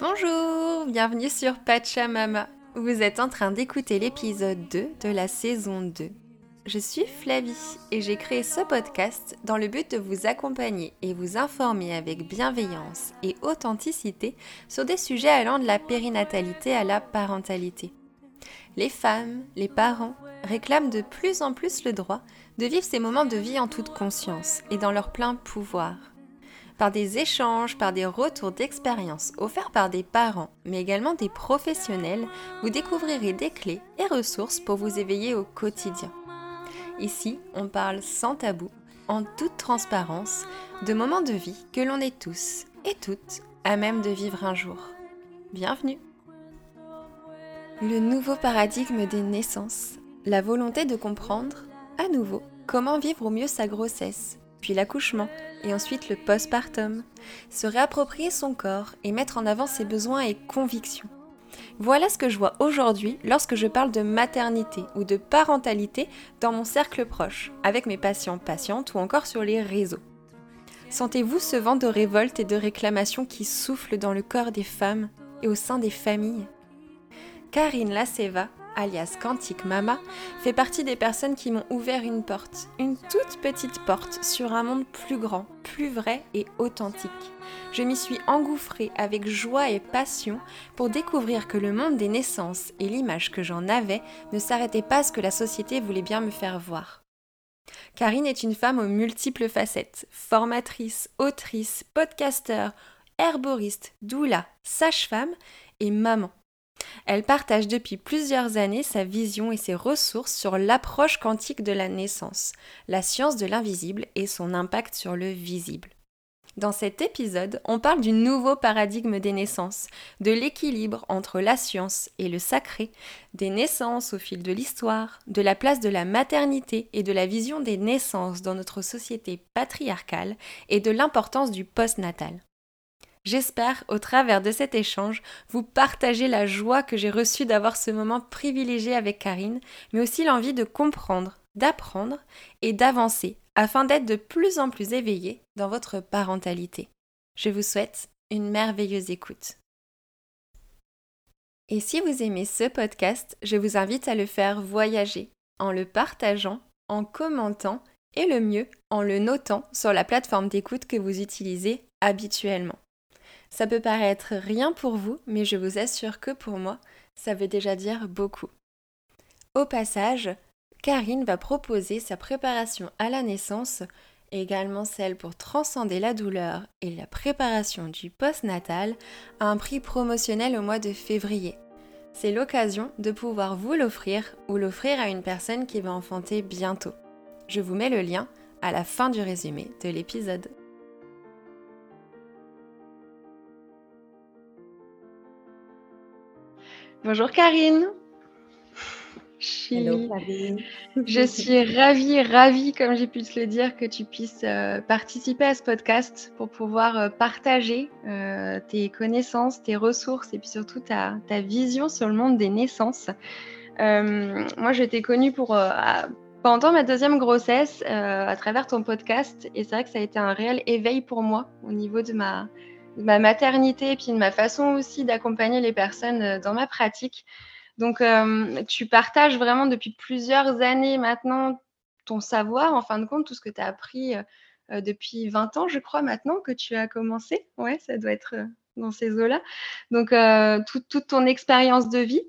Bonjour, bienvenue sur Pachamama. Vous êtes en train d'écouter l'épisode 2 de la saison 2. Je suis Flavie et j'ai créé ce podcast dans le but de vous accompagner et vous informer avec bienveillance et authenticité sur des sujets allant de la périnatalité à la parentalité. Les femmes, les parents réclament de plus en plus le droit de vivre ces moments de vie en toute conscience et dans leur plein pouvoir. Par des échanges, par des retours d'expérience offerts par des parents, mais également des professionnels, vous découvrirez des clés et ressources pour vous éveiller au quotidien. Ici, on parle sans tabou, en toute transparence, de moments de vie que l'on est tous et toutes à même de vivre un jour. Bienvenue Le nouveau paradigme des naissances, la volonté de comprendre, à nouveau, comment vivre au mieux sa grossesse, puis l'accouchement, et ensuite le postpartum, se réapproprier son corps et mettre en avant ses besoins et convictions. Voilà ce que je vois aujourd'hui lorsque je parle de maternité ou de parentalité dans mon cercle proche, avec mes patients patientes ou encore sur les réseaux. Sentez-vous ce vent de révolte et de réclamation qui souffle dans le corps des femmes et au sein des familles? Karine Laceva alias Quantique Mama, fait partie des personnes qui m'ont ouvert une porte, une toute petite porte sur un monde plus grand, plus vrai et authentique. Je m'y suis engouffrée avec joie et passion pour découvrir que le monde des naissances et l'image que j'en avais ne s'arrêtait pas à ce que la société voulait bien me faire voir. Karine est une femme aux multiples facettes, formatrice, autrice, podcasteur, herboriste, doula, sage-femme et maman. Elle partage depuis plusieurs années sa vision et ses ressources sur l'approche quantique de la naissance, la science de l'invisible et son impact sur le visible. Dans cet épisode, on parle du nouveau paradigme des naissances, de l'équilibre entre la science et le sacré, des naissances au fil de l'histoire, de la place de la maternité et de la vision des naissances dans notre société patriarcale et de l'importance du postnatal. J'espère, au travers de cet échange, vous partager la joie que j'ai reçue d'avoir ce moment privilégié avec Karine, mais aussi l'envie de comprendre, d'apprendre et d'avancer afin d'être de plus en plus éveillé dans votre parentalité. Je vous souhaite une merveilleuse écoute. Et si vous aimez ce podcast, je vous invite à le faire voyager en le partageant, en commentant et le mieux en le notant sur la plateforme d'écoute que vous utilisez habituellement. Ça peut paraître rien pour vous, mais je vous assure que pour moi, ça veut déjà dire beaucoup. Au passage, Karine va proposer sa préparation à la naissance, également celle pour transcender la douleur et la préparation du post-natal, à un prix promotionnel au mois de février. C'est l'occasion de pouvoir vous l'offrir ou l'offrir à une personne qui va enfanter bientôt. Je vous mets le lien à la fin du résumé de l'épisode. Bonjour Karine. Je suis, je suis ravie, ravie, comme j'ai pu te le dire, que tu puisses euh, participer à ce podcast pour pouvoir euh, partager euh, tes connaissances, tes ressources et puis surtout ta, ta vision sur le monde des naissances. moi, je t'ai connue pour, pendant ma deuxième grossesse à travers ton podcast et c'est vrai que ça a été un réel éveil pour moi au niveau de ma, ma maternité et puis de ma façon aussi d'accompagner les personnes euh, dans ma pratique. Donc, euh, tu partages vraiment depuis plusieurs années maintenant ton savoir, en fin de compte, tout ce que tu as appris euh, depuis 20 ans, je crois, maintenant que tu as commencé. Ouais, ça doit être dans ces eaux-là. Donc, toute ton expérience de vie.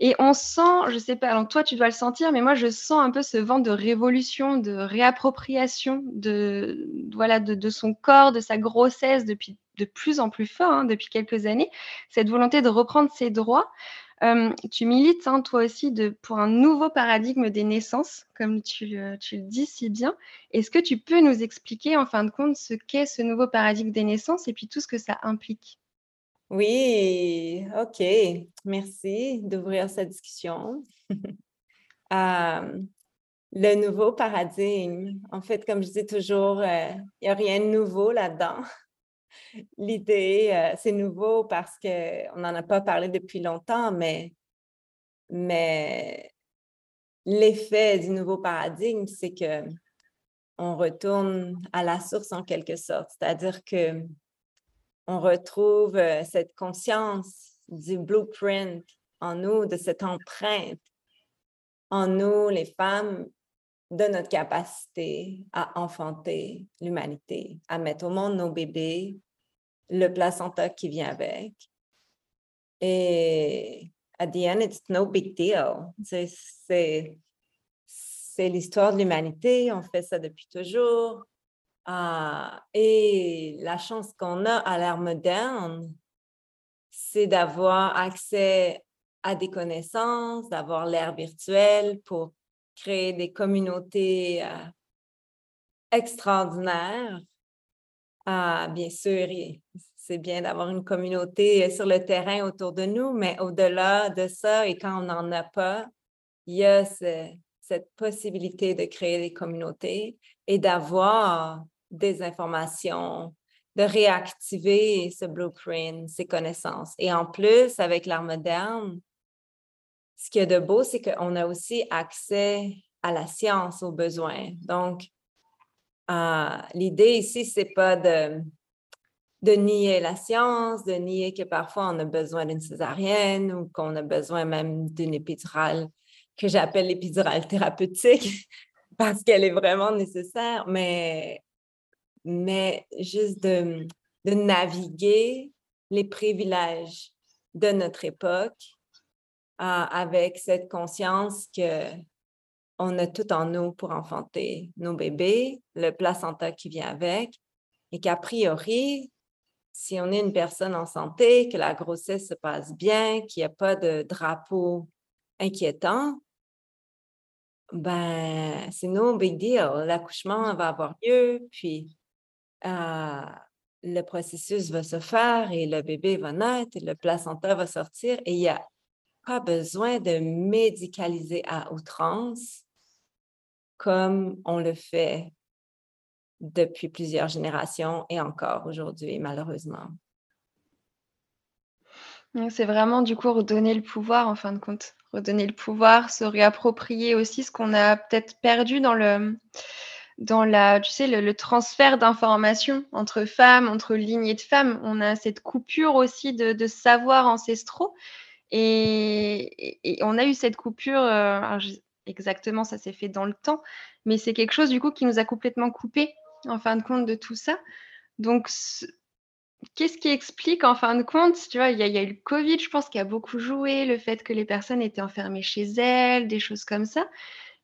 Et on sent, je sais pas, alors toi tu dois le sentir, mais moi je sens un peu ce vent de révolution, de réappropriation de, voilà, de, son corps, de sa grossesse depuis de plus en plus fort, hein, depuis quelques années, cette volonté de reprendre ses droits. tu milites, hein, toi aussi, pour un nouveau paradigme des naissances, comme tu, tu le dis si bien. Est-ce que tu peux nous expliquer, en fin de compte, ce qu'est ce nouveau paradigme des naissances et puis tout ce que ça implique? Oui, OK. Merci d'ouvrir cette discussion. le nouveau paradigme, en fait, comme je dis toujours, euh, il n'y a rien de nouveau là-dedans. L'idée, euh, c'est nouveau parce qu'on n'en a pas parlé depuis longtemps, mais, mais l'effet du nouveau paradigme, c'est que on retourne à la source en quelque sorte. C'est-à-dire que on retrouve euh, cette conscience du blueprint en nous, de cette empreinte en nous, les femmes, de notre capacité à enfanter l'humanité, à mettre au monde nos bébés, le placenta qui vient avec. Et at the end, it's no big deal. C'est l'histoire de l'humanité, on fait ça depuis toujours. Ah, et la chance qu'on a à l'ère moderne, c'est d'avoir accès à des connaissances, d'avoir l'ère virtuelle pour créer des communautés euh, extraordinaires. Ah, bien sûr, c'est bien d'avoir une communauté sur le terrain autour de nous, mais au-delà de ça, et quand on n'en a pas, il y a cette possibilité de créer des communautés et d'avoir des informations, de réactiver ce blueprint, ces connaissances. Et en plus, avec l'art moderne, ce qui est de beau, c'est qu'on a aussi accès à la science, aux besoins. Donc, euh, l'idée ici, c'est pas de, de nier la science, de nier que parfois on a besoin d'une césarienne ou qu'on a besoin même d'une épidurale que j'appelle l'épidurale thérapeutique parce qu'elle est vraiment nécessaire, mais mais juste de, naviguer les privilèges de notre époque euh, avec cette conscience que on a tout en nous pour enfanter nos bébés, le placenta qui vient avec, et qu'a priori, si on est une personne en santé, que la grossesse se passe bien, qu'il n'y a pas de drapeau inquiétant, ben, c'est no big deal. L'accouchement va avoir lieu, puis le processus va se faire et le bébé va naître et le placenta va sortir et il n'y a pas besoin de médicaliser à outrance comme on le fait depuis plusieurs générations et encore aujourd'hui, malheureusement. C'est vraiment du coup redonner le pouvoir en fin de compte, redonner le pouvoir, se réapproprier aussi ce qu'on a peut-être perdu dans le, dans la, tu sais, le, transfert d'informations entre femmes, entre lignées de femmes. On a cette coupure aussi de, de savoirs ancestraux. Et, on a eu cette coupure, euh, exactement, ça s'est fait dans le temps, mais c'est quelque chose du coup qui nous a complètement coupé en fin de compte de tout ça. Donc, qu'est-ce qui explique en fin de compte, tu vois, il y, y, a eu le Covid, je pense, qui a beaucoup joué, le fait que les personnes étaient enfermées chez elles, des choses comme ça.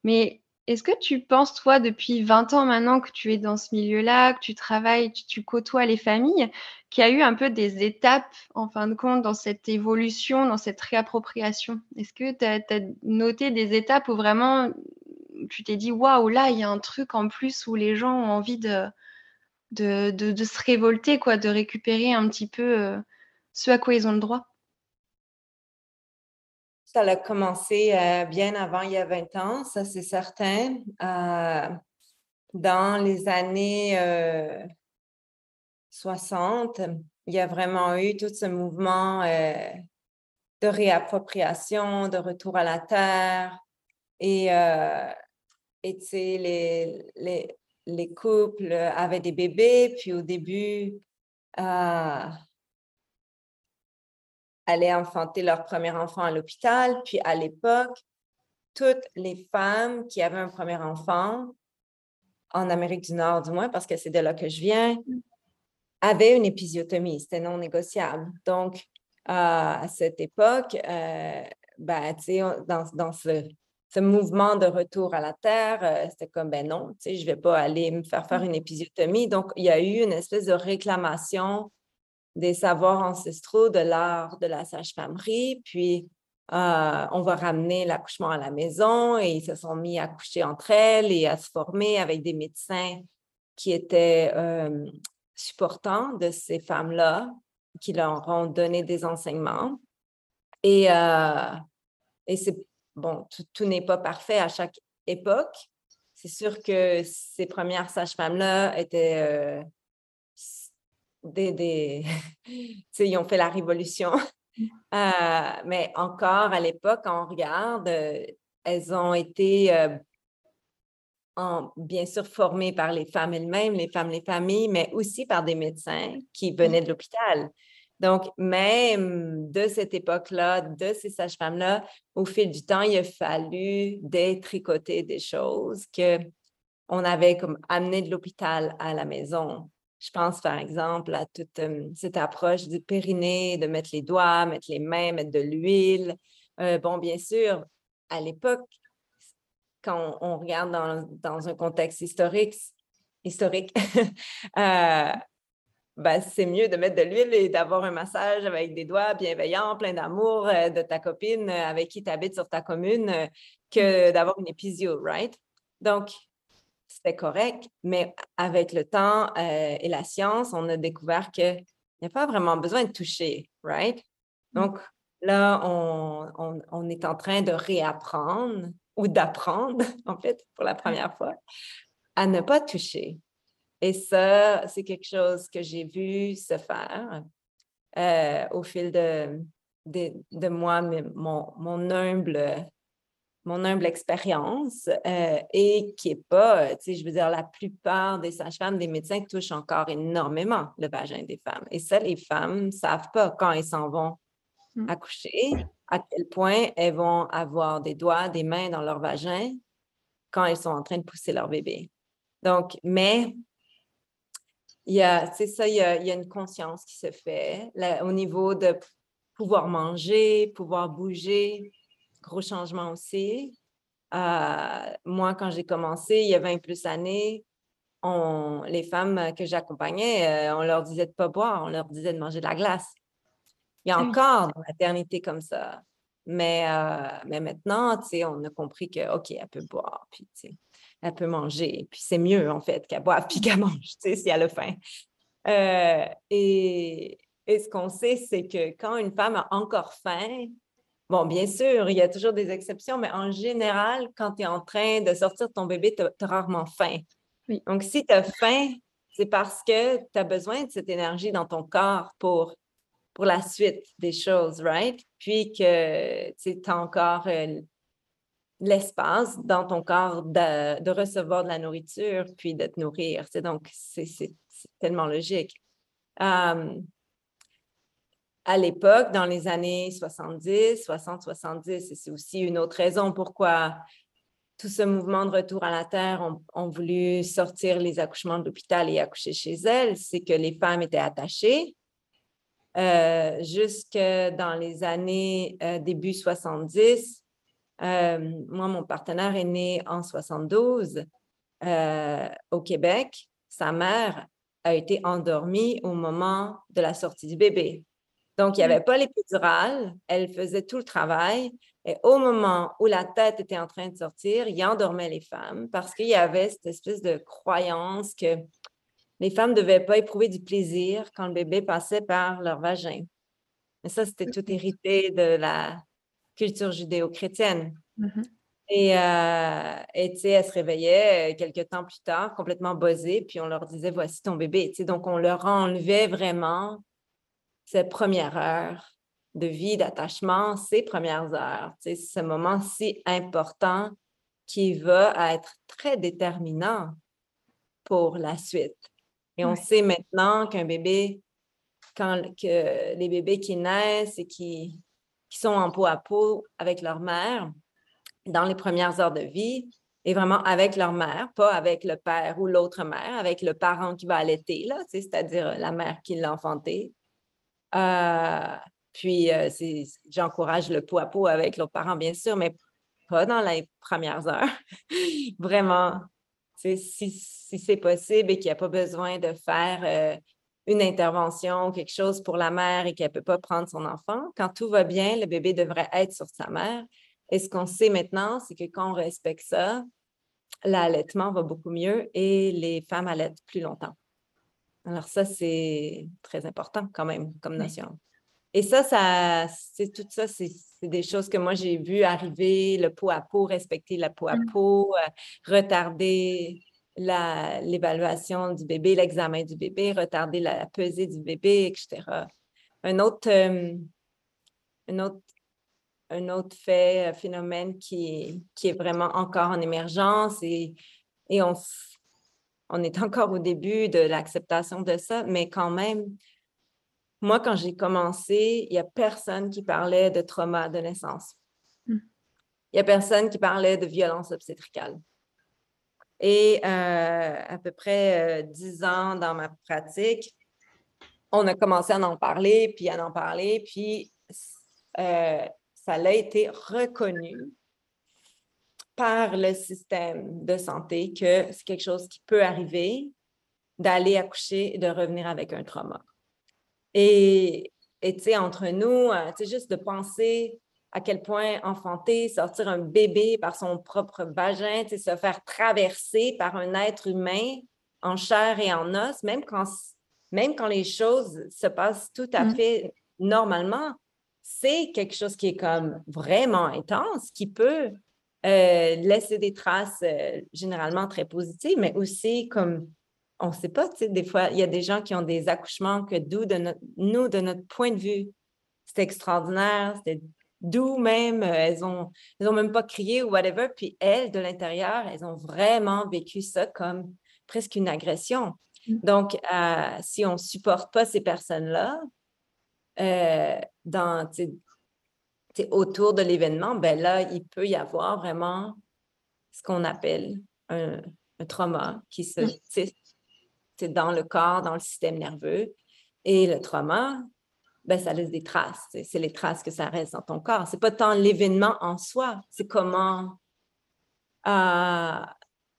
Mais est-ce que tu penses, toi, depuis 20 ans maintenant que tu es dans ce milieu-là, que tu travailles, tu, tu côtoies les familles, qu'il y a eu un peu des étapes, en fin de compte, dans cette évolution, dans cette réappropriation? Est-ce que tu as, noté des étapes où vraiment tu t'es dit, waouh, là, il y a un truc en plus où les gens ont envie de, se révolter, quoi, de récupérer un petit peu euh, ce à quoi ils ont le droit? Ça a commencé euh, bien avant il y a 20 ans, ça c'est certain. Euh, dans les années 60, euh, il y a vraiment eu tout ce mouvement de réappropriation, de retour à la terre. Et, et tu les, les, les, couples avaient des bébés, puis au début, allaient enfanter leur premier enfant à l'hôpital. Puis à l'époque, toutes les femmes qui avaient un premier enfant, en Amérique du Nord du moins, parce que c'est de là que je viens, avaient une épisiotomie. C'était non négociable. Donc, à cette époque, euh, ben, dans, dans ce, ce, mouvement de retour à la Terre, euh, c'était comme, ben non, je ne vais pas aller me faire faire une épisiotomie. Donc, il y a eu une espèce de réclamation des savoirs ancestraux de l'art de la sage-famerie. Puis, euh, on va ramener l'accouchement à la maison et ils se sont mis à coucher entre elles et à se former avec des médecins qui étaient euh, supportants de ces femmes-là, qui leur ont donné des enseignements. Et, euh, et c'est bon, tout, n'est pas parfait à chaque époque. C'est sûr que ces premières sages-femmes-là étaient des, ils ont fait la révolution. Mmh. Euh, mais encore à l'époque, on regarde, euh, elles ont été euh, en, bien sûr formés par les femmes elles-mêmes, les femmes, les familles, mais aussi par des médecins qui venaient de l'hôpital. Donc, même de cette époque-là, de ces sages-femmes-là, au fil du temps, il a fallu détricoter des choses que on avait comme amené de l'hôpital à la maison. Je pense par exemple à toute euh, cette approche du périnée, de mettre les doigts, mettre les mains, mettre de l'huile. Euh, bon, bien sûr, à l'époque, quand on, regarde dans, un contexte historique, historique euh, ben, c'est mieux de mettre de l'huile et d'avoir un massage avec des doigts bienveillants, plein d'amour de ta copine avec qui tu habites sur ta commune que d'avoir une épisio, right? Donc, c'était correct, mais avec le temps euh, et la science, on a découvert qu'il n'y a pas vraiment besoin de toucher, right? Mmh. Donc là, on, est en train de réapprendre ou d'apprendre, en fait, pour la première fois, à ne pas toucher. Et ça, c'est quelque chose que j'ai vu se faire euh, au fil de, de, moi, mon, mon humble mon humble expérience euh, et qui n'est pas, tu sais, je veux dire, la plupart des sages-femmes, des médecins touchent encore énormément le vagin des femmes. Et ça, les femmes ne savent pas quand elles s'en vont mmh. accoucher, à quel point elles vont avoir des doigts, des mains dans leur vagin quand elles sont en train de pousser leur bébé. Donc, mais il y a, c'est ça, il y, a, il y, a, une conscience qui se fait au niveau de pouvoir manger, pouvoir bouger, gros changement aussi. Euh, moi, quand j'ai commencé, il y a 20 plus années, on, les femmes que j'accompagnais, euh, on leur disait de ne pas boire, on leur disait de manger de la glace. Il y a encore la maternité comme ça. Mais, euh, mais maintenant, on a compris que, OK, elle peut boire, puis elle peut manger, puis c'est mieux, en fait, qu'elle boive, puis qu'elle mange, si elle a faim. et, et ce qu'on sait, c'est que quand une femme a encore faim, Bon, bien sûr, il y a toujours des exceptions, mais en général, quand tu es en train de sortir ton bébé, tu as, rarement faim. Donc, si tu as faim, c'est parce que tu as besoin de cette énergie dans ton corps pour, pour la suite des choses, right? Puis que tu as encore euh, l'espace dans ton corps de, recevoir de la nourriture, puis de te nourrir. donc, c'est tellement logique. Um, à l'époque, dans les années 70, 60-70, et c'est aussi une autre raison pourquoi tout ce mouvement de retour à la Terre ont, voulu sortir les accouchements de l'hôpital et accoucher chez elles, c'est que les femmes étaient attachées. Euh, jusque dans les années euh, début 70, euh, moi, mon partenaire est né en 72 au Québec. Sa mère a été endormie au moment de la sortie du bébé. Donc, il n'y mmh. avait pas l'épidurale, elle faisait tout le travail. Et au moment où la tête était en train de sortir, il endormait les femmes parce qu'il y avait cette espèce de croyance que les femmes ne devaient pas éprouver du plaisir quand le bébé passait par leur vagin. Mais ça, c'était tout hérité de la culture judéo-chrétienne. Mmh et, euh, et tu sais, elles se réveillaient euh, quelques temps plus tard, complètement buzzées, puis on leur disait, voici ton bébé. Tu donc, on leur enlevait vraiment cette première heure de vie, d'attachement, ces premières heures, c'est ce moment si important qui va être très déterminant pour la suite. Et on sait maintenant qu'un bébé, quand que les bébés qui naissent et qui, qui sont en peau à peau avec leur mère, dans les premières heures de vie, et vraiment avec leur mère, pas avec le père ou l'autre mère, avec le parent qui va allaiter, c'est-à-dire la mère qui l'a enfanté, euh, puis, euh, j'encourage le pot à pot avec l'autre parent, bien sûr, mais pas dans les premières heures. Vraiment, si, si c'est possible et qu'il n'y a pas besoin de faire euh, une intervention, quelque chose pour la mère et qu'elle ne peut pas prendre son enfant, quand tout va bien, le bébé devrait être sur sa mère. Et ce qu'on sait maintenant, c'est que quand on respecte ça, l'allaitement va beaucoup mieux et les femmes allaitent plus longtemps. Alors ça, c'est très important quand même comme notion. Et ça, ça c'est tout ça, c'est des choses que moi j'ai vues arriver, le pot à pot, respecter la peau à mmh. peau, euh, retarder l'évaluation du bébé, l'examen du bébé, retarder la, pesée du bébé, etc. Un autre, un autre, un autre fait, un phénomène qui, qui est vraiment encore en émergence et Et on, on est encore au début de l'acceptation de ça, mais quand même, moi, quand j'ai commencé, il n'y a personne qui parlait de trauma de naissance. Hmm. Il n'y a personne qui parlait de violence obstétricale. Et euh, à peu près euh, dix ans dans ma pratique, on a commencé à en parler, puis à en parler, puis euh, ça a été reconnu par le système de santé que c'est quelque chose qui peut arriver d'aller accoucher et de revenir avec un trauma. Et tu sais, entre nous, tu sais, juste de penser à quel point enfanter, sortir un bébé par son propre vagin, se faire traverser par un être humain en chair et en os, même quand, même quand les choses se passent tout à mmh. fait normalement, c'est quelque chose qui est comme vraiment intense, qui peut euh, laisser des traces euh, généralement très positives, mais aussi comme on ne sait pas, tu sais, des fois, il y a des gens qui ont des accouchements que d'où, de nous, de notre point de vue, c'était extraordinaire, c'était D'où même, euh, elles n'ont elles ont même pas crié ou whatever. Puis elles, de l'intérieur, elles ont vraiment vécu ça comme presque une agression. Mmh. Donc, si on ne supporte pas ces personnes-là, dans, autour de l'événement, ben là, il peut y avoir vraiment ce qu'on appelle un, un, trauma qui se, mmh. c'est dans le corps, dans le système nerveux. Et le trauma, ben, ça laisse des traces. C'est les traces que ça reste dans ton corps. C'est pas tant l'événement en soi, c'est comment euh,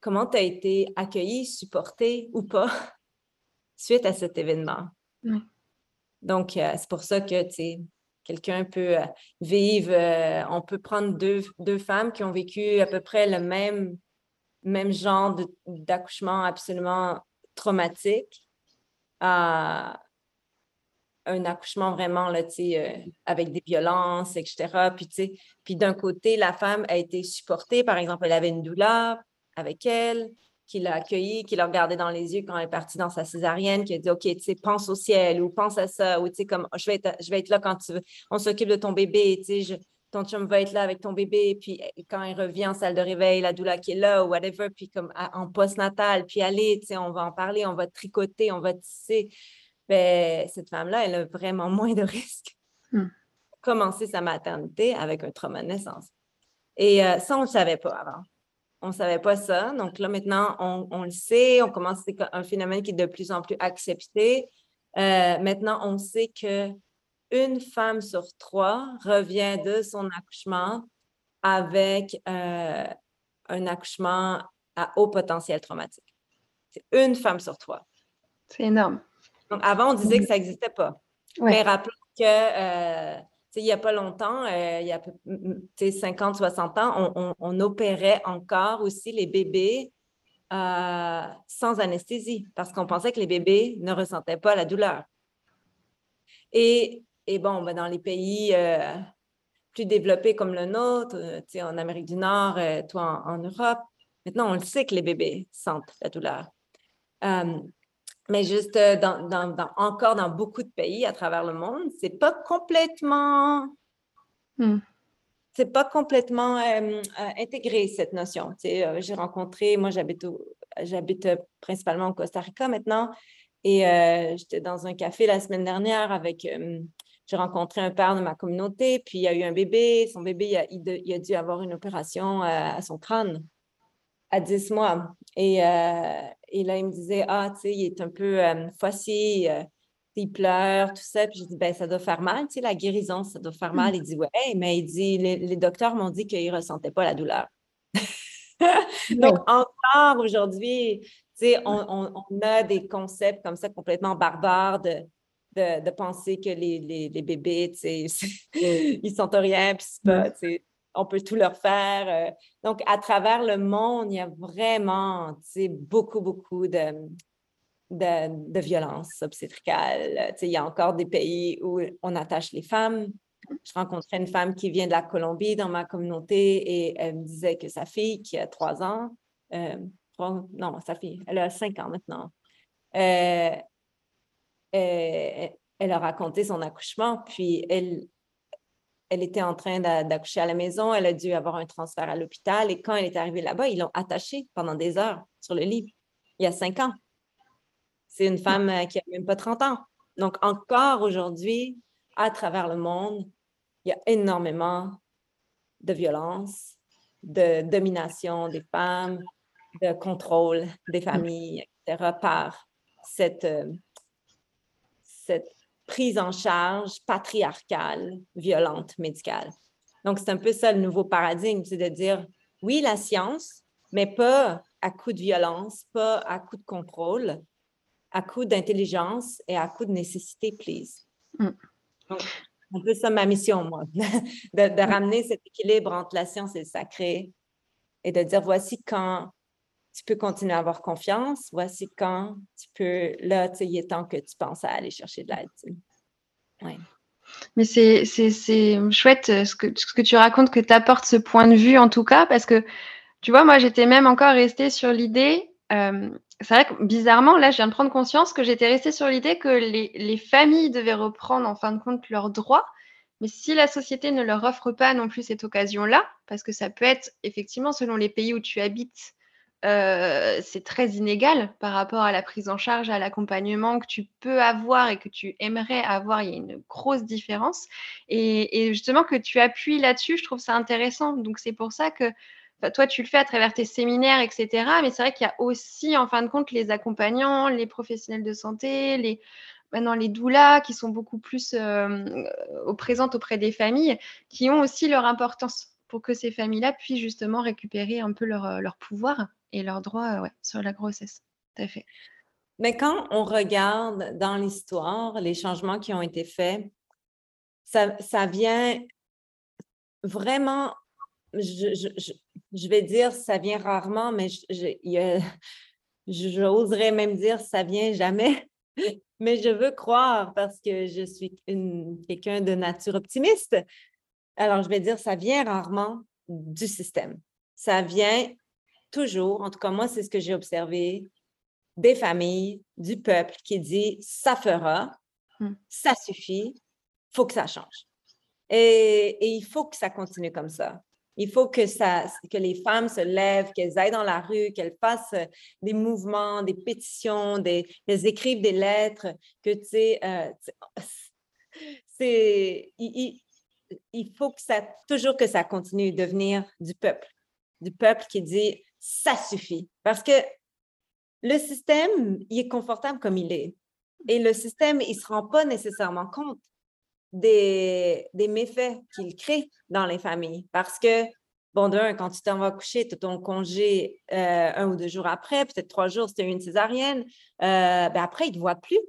comment tu as été accueilli, supporté ou pas suite à cet événement. Donc, euh, c'est pour ça que quelqu'un peut euh, vivre, on peut prendre deux, femmes qui ont vécu à peu près le même, genre d'accouchement absolument traumatique un accouchement vraiment là, euh, avec des violences, etc. Puis, puis d'un côté, la femme a été supportée. Par exemple, elle avait une douleur avec elle, qui l'a accueillie, qui l'a regardée dans les yeux quand elle est partie dans sa césarienne, qui a dit OK, tu sais, pense au ciel ou pense à ça, ou tu sais, comme je vais, être, je vais être là quand tu veux. On s'occupe de ton bébé, tu sais, ton chum va être là avec ton bébé, puis eh, quand il revient en salle de réveil, la douleur qui est là, ou whatever, puis comme en post-natal, puis allez, tu sais, on va en parler, on va tricoter, on va tisser. Ben, cette femme-là, elle a vraiment moins de risques. Hmm. Commencer sa maternité avec un trauma de naissance. Et euh, ça, on ne le savait pas avant. On ne savait pas ça. Donc là, maintenant, on, le sait. On commence, c'est un phénomène qui est de plus en plus accepté. Euh, maintenant, on sait que une femme sur trois revient de son accouchement avec euh, un accouchement à haut potentiel traumatique. C'est une femme sur trois. C'est énorme. Donc, avant, on disait que ça n'existait pas. Mais rappelons que, euh, il n'y a pas longtemps, euh, il y a 50, 60 ans, on, opérait encore aussi les bébés euh, sans anesthésie parce qu'on pensait que les bébés ne ressentaient pas la douleur. Et, bon, ben, dans les pays plus développés comme le nôtre, en Amérique du Nord, toi en, Europe, maintenant on le sait que les bébés sentent la douleur mais juste euh, dans, encore dans beaucoup de pays à travers le monde, c'est pas complètement. Hmm. C'est pas complètement euh, euh, intégré cette notion. j'ai rencontré, moi j'habite j'habite principalement au Costa Rica maintenant, et j'étais dans un café la semaine dernière avec j'ai rencontré un père de ma communauté, puis il y a eu un bébé. Son bébé, il a, dû avoir une opération à son crâne à 10 mois. Et, euh, et, là, il me disait, ah, tu sais, il est un peu euh, euh il pleure, tout ça. Puis je dis, ben, ça doit faire mal, tu sais, la guérison, ça doit faire mal. Il dit, ouais, mais il dit, les, docteurs m'ont dit qu'il ne ressentait pas la douleur. Donc, encore aujourd'hui, tu sais, on, on, a des concepts comme ça complètement barbares de, de, de penser que les, les, les bébés, tu sais, ils sont rien, puis c'est pas, tu sais, on peut tout leur faire. Euh. Donc, à travers le monde, il y a vraiment beaucoup, beaucoup de, de, de violence obstétricale. Il y a encore des pays où on attache les femmes. Je rencontrais une femme qui vient de la Colombie dans ma communauté et elle me disait que sa fille, qui a trois ans, euh, non, sa fille, elle a cinq ans maintenant, euh, elle a raconté son accouchement, puis elle, elle était en train d'accoucher à la maison, elle a dû avoir un transfert à l'hôpital et quand elle est arrivée là-bas, ils l'ont attachée pendant des heures sur le lit, il y a cinq ans. C'est une femme euh, qui n'a même pas 30 ans. Donc, encore aujourd'hui, à travers le monde, il y a énormément de violence, de domination des femmes, de contrôle des familles, etc., par cette, euh, cette prise en charge patriarcale, violente, médicale. Donc, c'est un peu ça le nouveau paradigme, c'est de dire, oui, la science, mais pas à coup de violence, pas à coup de contrôle, à coup d'intelligence et à coup de nécessité, please. Mm. Donc, un peu ça ma mission, moi, de, de, ramener cet équilibre entre la science et le sacré et de dire, voici quand tu peux continuer à avoir confiance. Voici quand tu peux, là, tu il est temps que tu penses à aller chercher de l'aide. Mais c'est chouette euh, ce que, ce que tu racontes, que tu apportes ce point de vue en tout cas, parce que tu vois, moi j'étais même encore restée sur l'idée, euh, c'est vrai que bizarrement, là je viens de prendre conscience que j'étais restée sur l'idée que les, les, familles devaient reprendre en fin de compte leurs droits, mais si la société ne leur offre pas non plus cette occasion-là, parce que ça peut être effectivement selon les pays où tu habites, euh, c'est très inégal par rapport à la prise en charge, à l'accompagnement que tu peux avoir et que tu aimerais avoir. Il y a une grosse différence. Et, justement, que tu appuies là-dessus, je trouve ça intéressant. Donc, c'est pour ça que toi, tu le fais à travers tes séminaires, etc. Mais c'est vrai qu'il y a aussi, en fin de compte, les accompagnants, les professionnels de santé, les, maintenant les doulas qui sont beaucoup plus euh, présentes auprès des familles, qui ont aussi leur importance pour que ces familles-là puissent justement récupérer un peu leur, leur pouvoir et leurs droits ouais, sur la grossesse. Tout à fait. Mais quand on regarde dans l'histoire les changements qui ont été faits, ça, ça vient vraiment, je, je, je, vais dire, ça vient rarement, mais j'oserais même dire, ça vient jamais. Mais je veux croire parce que je suis quelqu'un de nature optimiste. Alors, je vais dire, ça vient rarement du système. Ça vient toujours, en tout cas moi, c'est ce que j'ai observé, des familles, du peuple qui dit ça fera, hmm. ça suffit, il faut que ça change. Et, il faut que ça continue comme ça. Il faut que, ça, que les femmes se lèvent, qu'elles aillent dans la rue, qu'elles fassent des mouvements, des pétitions, des, qu'elles écrivent des lettres, que tu sais, euh, c'est, il, il, faut que ça, toujours que ça continue de venir du peuple, du peuple qui dit ça suffit. Parce que le système, il est confortable comme il est. Et le système, il ne se rend pas nécessairement compte des, méfaits qu'il crée dans les familles. Parce que, bon, d'un, quand tu t'en vas coucher, tu as ton congé euh, un ou deux jours après, peut-être trois jours as une césarienne, euh, ben après, ils ne te voient plus.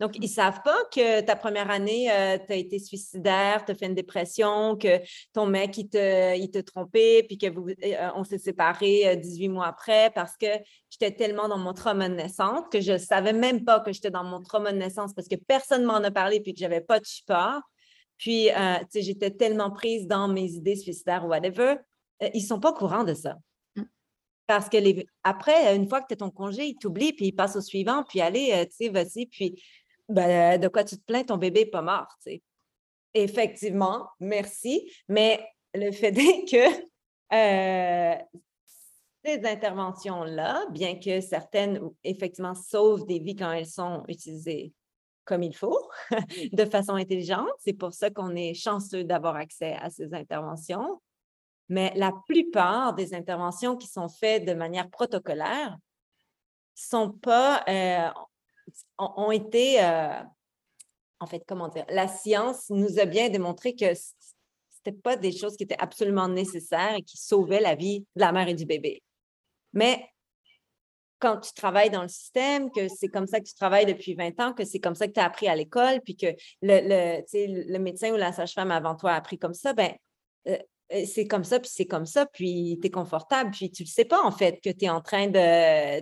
Donc, ils ne savent pas que ta première année, euh, tu as été suicidaire, tu as fait une dépression, que ton mec, il te, il te trompé, puis que vous, euh, on s'est séparés 18 euh, mois après parce que j'étais tellement dans mon trauma de naissance que je ne savais même pas que j'étais dans mon trauma de naissance parce que personne ne m'en a parlé puis que je n'avais pas de support. Puis, tu sais, j'étais tellement prise dans mes idées suicidaires ou whatever. ils ne sont pas au courant de ça. Mmh. Parce que les... après, une fois que tu as ton congé, ils t'oublient, puis ils passent au suivant, puis allez, tu sais, vas-y. Puis ben, de quoi tu te plains, ton bébé n'est pas mort. Effectivement, merci. Mais le fait est que euh, ces interventions-là, bien que certaines, effectivement, sauvent des vies quand elles sont utilisées comme il faut, de façon intelligente, c'est pour ça qu'on est chanceux d'avoir accès à ces interventions. Mais la plupart des interventions qui sont faites de manière protocolaire sont pas, euh, ont, été, euh, en fait, comment dire, la science nous a bien démontré que ce n'était pas des choses qui étaient absolument nécessaires et qui sauvaient la vie de la mère et du bébé. Mais quand tu travailles dans le système, que c'est comme ça que tu travailles depuis 20 ans, que c'est comme ça que tu as appris à l'école, puis que le, le, le médecin ou la sage-femme avant toi a appris comme ça, ben euh, euh, c'est comme ça, puis c'est comme ça, puis tu es confortable, puis tu ne le sais pas en fait que tu es en train de,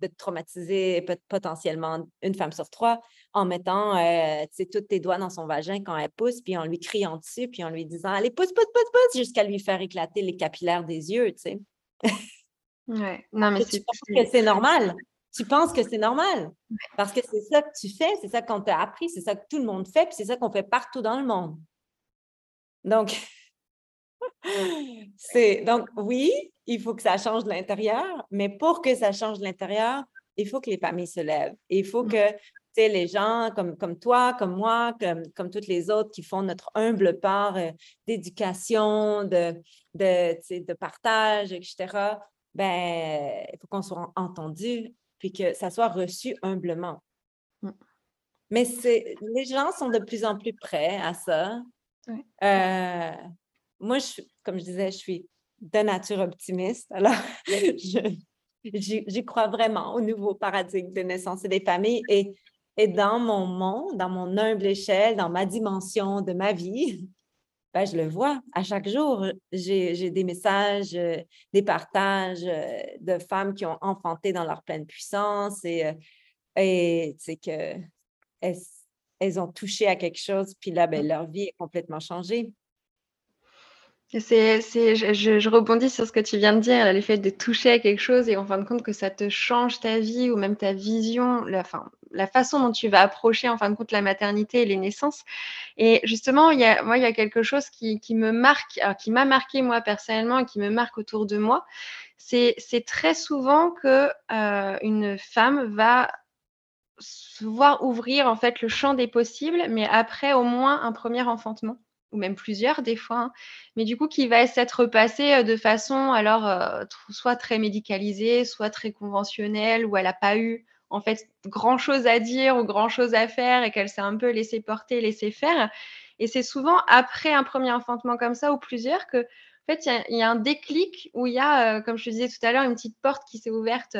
de traumatiser potentiellement une femme sur trois en mettant euh, tous tes doigts dans son vagin quand elle pousse, puis en lui criant dessus, puis en lui disant Allez, pousse, pousse, pousse, pousse, jusqu'à lui faire éclater les capillaires des yeux, tu sais. ouais, non, mais tu penses que c'est normal. Tu penses que c'est normal. Parce que c'est ça que tu fais, c'est ça qu'on t'a appris, c'est ça que tout le monde fait, puis c'est ça qu'on fait partout dans le monde. Donc, c'est donc oui, il faut que ça change de l'intérieur, mais pour que ça change de l'intérieur, il faut que les familles se lèvent. Il faut mmh. que les gens comme, comme toi, comme moi, comme, comme toutes les autres qui font notre humble part euh, d'éducation, de, de, de, partage, etc., ben, il faut qu'on soit entendu, puis que ça soit reçu humblement. Mmh. Mais les gens sont de plus en plus prêts à ça. Euh, moi, je, comme je disais, je suis de nature optimiste. Alors, j'y crois vraiment au nouveau paradigme de naissance et des familles. Et, et dans mon monde, dans mon humble échelle, dans ma dimension de ma vie, ben, je le vois à chaque jour. J'ai des messages, euh, des partages euh, de femmes qui ont enfanté dans leur pleine puissance et, euh, et c'est que elles, elles, ont touché à quelque chose, puis là, ben, leur vie est complètement changée. C'est, je, rebondis sur ce que tu viens de dire, le fait de toucher à quelque chose et en fin de compte que ça te change ta vie ou même ta vision, la, façon dont tu vas approcher en fin de compte la maternité et les naissances. Et justement, y a, moi, il y a quelque chose qui, me marque, qui m'a marqué moi personnellement et qui me marque autour de moi. C'est, c'est très souvent que euh, une femme va se voir ouvrir en fait le champ des possibles, mais après au moins un premier enfantement ou même plusieurs des fois, hein. mais du coup qui va s'être passé euh, de façon alors euh, soit très médicalisée, soit très conventionnelle, où elle n'a pas eu en fait grand chose à dire ou grand chose à faire et qu'elle s'est un peu laissée porter, laissée faire. Et c'est souvent après un premier enfantement comme ça ou plusieurs que en fait il y, a un déclic où il y a, euh, comme je te disais tout à l'heure, une petite porte qui s'est ouverte,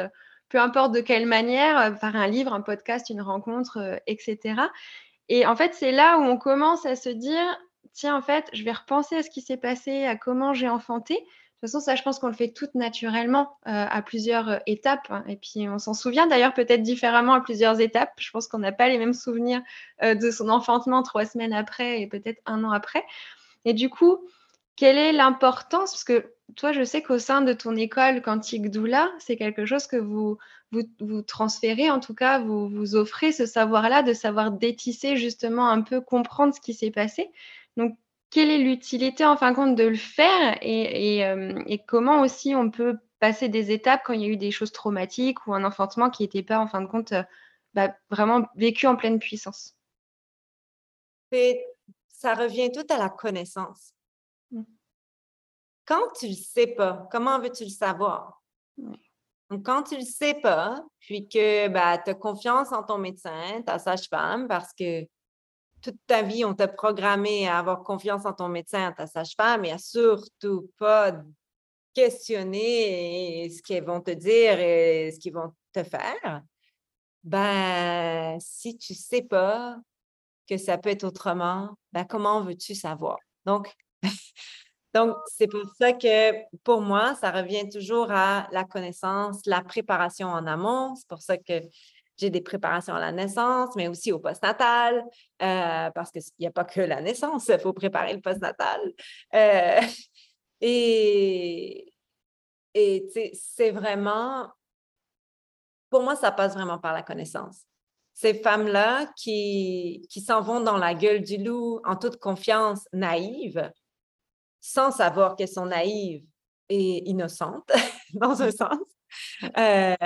peu importe de quelle manière, par un livre, un podcast, une rencontre, etc. Et en fait, c'est là où on commence à se dire, tiens, en fait, je vais repenser à ce qui s'est passé, à comment j'ai enfanté. De toute façon, ça, je pense qu'on le fait tout naturellement euh, à plusieurs euh, étapes. Hein. Et puis, on s'en souvient d'ailleurs peut-être différemment à plusieurs étapes. Je pense qu'on n'a pas les mêmes souvenirs euh, de son enfantement trois semaines après et peut-être un an après. Et du coup, quelle est l'importance? Parce que toi, je sais qu'au sein de ton école quantique doula, c'est quelque chose que vous, vous, vous, transférez, en tout cas, vous, vous offrez ce savoir-là, de savoir détisser justement un peu, comprendre ce qui s'est passé. Donc, quelle est l'utilité en fin de compte de le faire euh, et, comment aussi on peut passer des étapes quand il y a eu des choses traumatiques ou un enfantement qui n'était pas en fin de compte euh, bah, vraiment vécu en pleine puissance? Ça revient tout à la connaissance. Mmh. Quand tu ne le sais pas, comment veux-tu le savoir? Donc, quand tu ne le sais pas, puis que bah, tu as confiance en ton médecin, ta sage-femme, parce que toute ta vie, on t'a programmé à avoir confiance en ton médecin, en ta sage-femme, et à surtout pas questionner ce qu'ils vont te dire et ce qu'ils vont te faire. Ben, si tu ne sais pas que ça peut être autrement, ben, comment veux-tu savoir? Donc, donc, c'est pour ça que pour moi, ça revient toujours à la connaissance, la préparation en amont. C'est pour ça que j'ai des préparations à la naissance, mais aussi au postnatal, euh, parce qu'il n'y a pas que la naissance, il faut préparer le postnatal. Euh, et et c'est vraiment, pour moi, ça passe vraiment par la connaissance. Ces femmes-là qui, qui s'en vont dans la gueule du loup en toute confiance, naïves, sans savoir qu'elles sont naïves et innocentes, dans un sens, euh,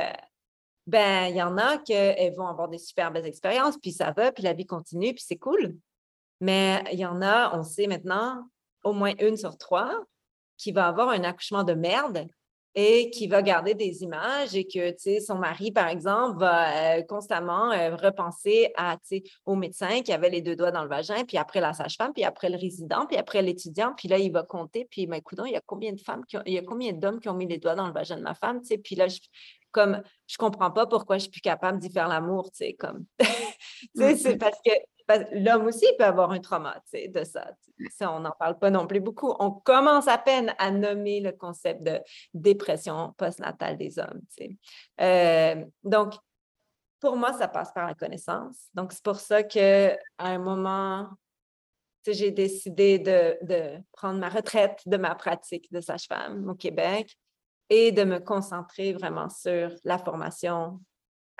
ben, il y en a qu'elles vont avoir des super belles expériences, puis ça va, puis la vie continue, puis c'est cool. Mais il y en a, on sait maintenant, au moins une sur trois, qui va avoir un accouchement de merde et qui va garder des images et que, tu sais, son mari, par exemple, va euh, constamment euh, repenser à, tu sais, au médecin qui avait les deux doigts dans le vagin, puis après la sage-femme, puis après le résident, puis après l'étudiant, puis là, il va compter, puis, ben, écoute, il y a combien de femmes, qui il y a combien d'hommes qui ont mis les doigts dans le vagin de ma femme, tu sais, puis là, je, comme je comprends pas pourquoi je suis plus capable d'y faire l'amour, tu sais, comme. c'est mm-hmm. parce que l'homme aussi peut avoir un trauma, de ça. On n'en parle pas non plus beaucoup. On commence à peine à nommer le concept de dépression postnatale des hommes. Euh, donc, pour moi, ça passe par la connaissance. Donc, c'est pour ça qu'à un moment, j'ai décidé de, de, prendre ma retraite de ma pratique de sage-femme au Québec et de me concentrer vraiment sur la formation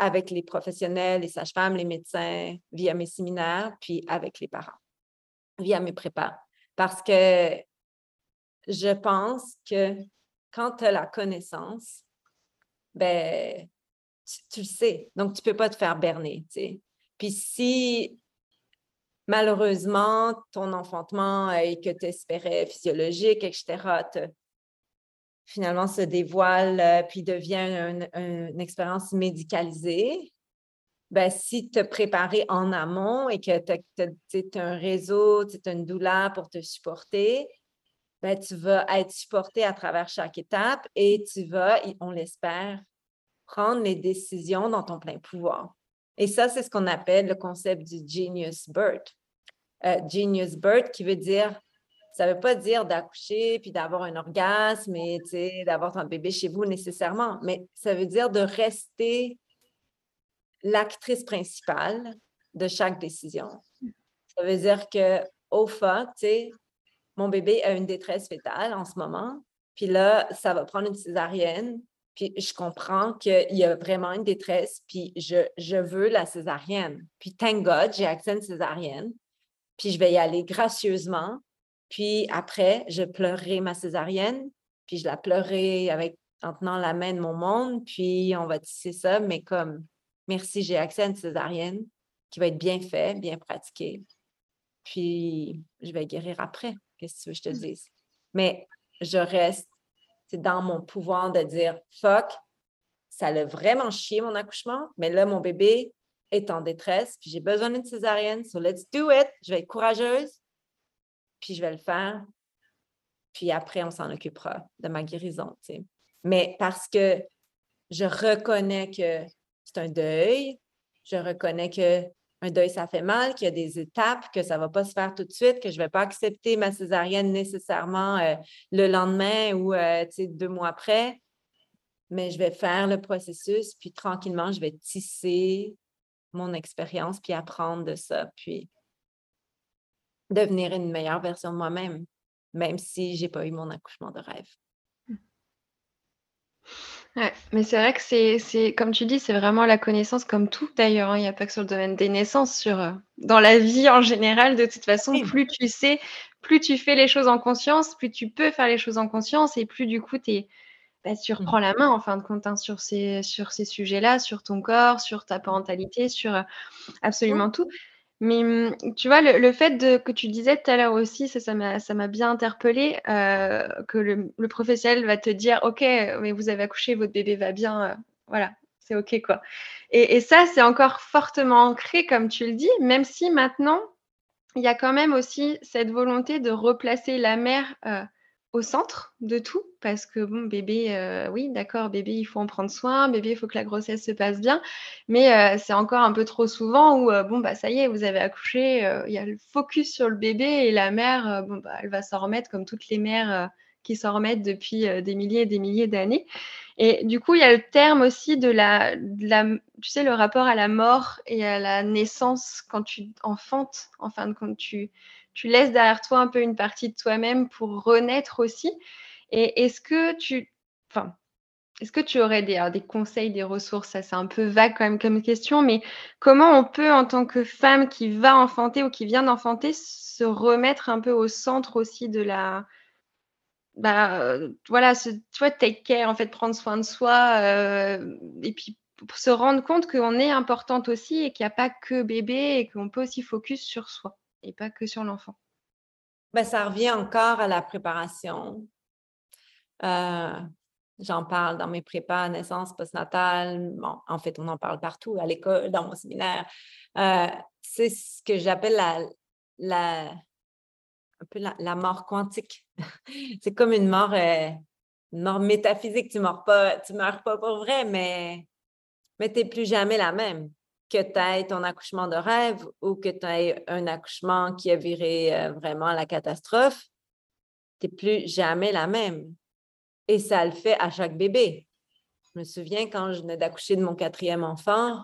avec les professionnels, les sages-femmes, les médecins, via mes séminaires, puis avec les parents, via mes prépas. Parce que je pense que quand tu as la connaissance, ben, tu, le sais. Donc, tu ne peux pas te faire berner. Puis si malheureusement ton enfantement et que tu espérais physiologique, etc., finalement se dévoile euh, puis devient une expérience médicalisée, ben, si tu as préparé en amont et que tu as, un réseau, tu as une douleur pour te supporter, ben, tu vas être supporté à travers chaque étape et tu vas, on l'espère, prendre les décisions dans ton plein pouvoir. Et ça, c'est ce qu'on appelle le concept du genius birth. Euh, genius birth qui veut dire, ça ne veut pas dire d'accoucher puis d'avoir un orgasme et d'avoir ton bébé chez vous nécessairement, mais ça veut dire de rester l'actrice principale de chaque décision. Ça veut dire que au fond, tu sais, mon bébé a une détresse fétale en ce moment, puis là, ça va prendre une césarienne, puis je comprends qu'il y a vraiment une détresse, puis je, je veux la césarienne. Puis thank God, j'ai accès à une césarienne, puis je vais y aller gracieusement, puis après, je pleurerai ma césarienne, puis je la pleurerai avec en tenant la main de mon monde, puis on va tisser ça, mais comme merci, j'ai accès à une césarienne qui va être bien fait, bien pratiquée. Puis, je vais guérir après. Qu'est-ce que tu veux que je te mmh. dise? Mais je reste, c'est dans mon pouvoir de dire, fuck, ça l'a vraiment chié mon accouchement, mais là, mon bébé est en détresse, puis j'ai besoin d'une césarienne, so let's do it. Je vais être courageuse, puis je vais le faire. Puis après, on s'en occupera de ma guérison. Mais parce que je reconnais que c'est un deuil. Je reconnais que un deuil, ça fait mal, qu'il y a des étapes, que ça ne va pas se faire tout de suite, que je ne vais pas accepter ma césarienne nécessairement euh, le lendemain ou euh, deux mois après. Mais je vais faire le processus, puis tranquillement, je vais tisser mon expérience, puis apprendre de ça, puis devenir une meilleure version de moi-même, même si je n'ai pas eu mon accouchement de rêve. Ouais, mais c'est vrai que c'est c'est comme tu dis, c'est vraiment la connaissance comme tout d'ailleurs, hein. Il n'y a pas que sur le domaine des naissances, sur, euh, dans la vie en général, de toute façon, plus tu sais, plus tu fais les choses en conscience, plus tu peux faire les choses en conscience et plus du coup tu bah, tu mmh. reprends la main en fin de compte, hein, sur ces sur ces sujets-là, sur ton corps, sur ta parentalité, sur, euh, absolument tout. Mais mmh, tu vois, le, fait de, que tu disais tout à l'heure aussi, ça, ça m'a bien interpellé, euh, que le, professionnel va te dire, OK, mais vous avez accouché, votre bébé va bien, euh, voilà, c'est OK, quoi. Et, ça, c'est encore fortement ancré, comme tu le dis, même si maintenant, il y a quand même aussi cette volonté de replacer la mère euh, au centre de tout parce que bon bébé euh, oui d'accord bébé il faut en prendre soin bébé il faut que la grossesse se passe bien. Mais euh, c'est encore un peu trop souvent où euh, bon bah ça y est vous avez accouché il y a le focus sur le bébé et la mère bon bah elle va s'en remettre comme toutes les mères qui s'en remettent depuis des milliers et des milliers d'années. Et du coup il y a le terme aussi de la, de la tu sais le rapport à la mort et à la naissance quand tu enfantes en fin de compte tu tu laisses derrière toi un peu une partie de toi-même pour renaître aussi. Et est-ce que tu, enfin, est-ce que tu aurais des, conseils, des ressources? Ça, c'est un peu vague quand même comme question, mais comment on peut, en tant que femme qui va enfanter ou qui vient d'enfanter, se remettre un peu au centre aussi de la, bah, voilà, tu vois, take care, en fait, prendre soin de soi, euh, et puis se rendre compte qu'on est importante aussi et qu'il n'y a pas que bébé et qu'on peut aussi focus sur soi et pas que sur l'enfant. Ben, ça revient encore à la préparation. Euh, j'en parle dans mes prépas naissance postnatale. Bon, en fait, on en parle partout, à l'école, dans mon séminaire. Euh, c'est ce que j'appelle la, la, un peu la, mort quantique. c'est comme une mort, euh, une mort métaphysique. Tu ne meurs pas, tu meurs pas pour vrai, mais, mais tu n'es plus jamais la même que tu aies ton accouchement de rêve ou que tu aies un accouchement qui a viré euh, vraiment la catastrophe, tu n'es plus jamais la même. Et ça le fait à chaque bébé. Je me souviens quand je venais d'accoucher de mon quatrième enfant,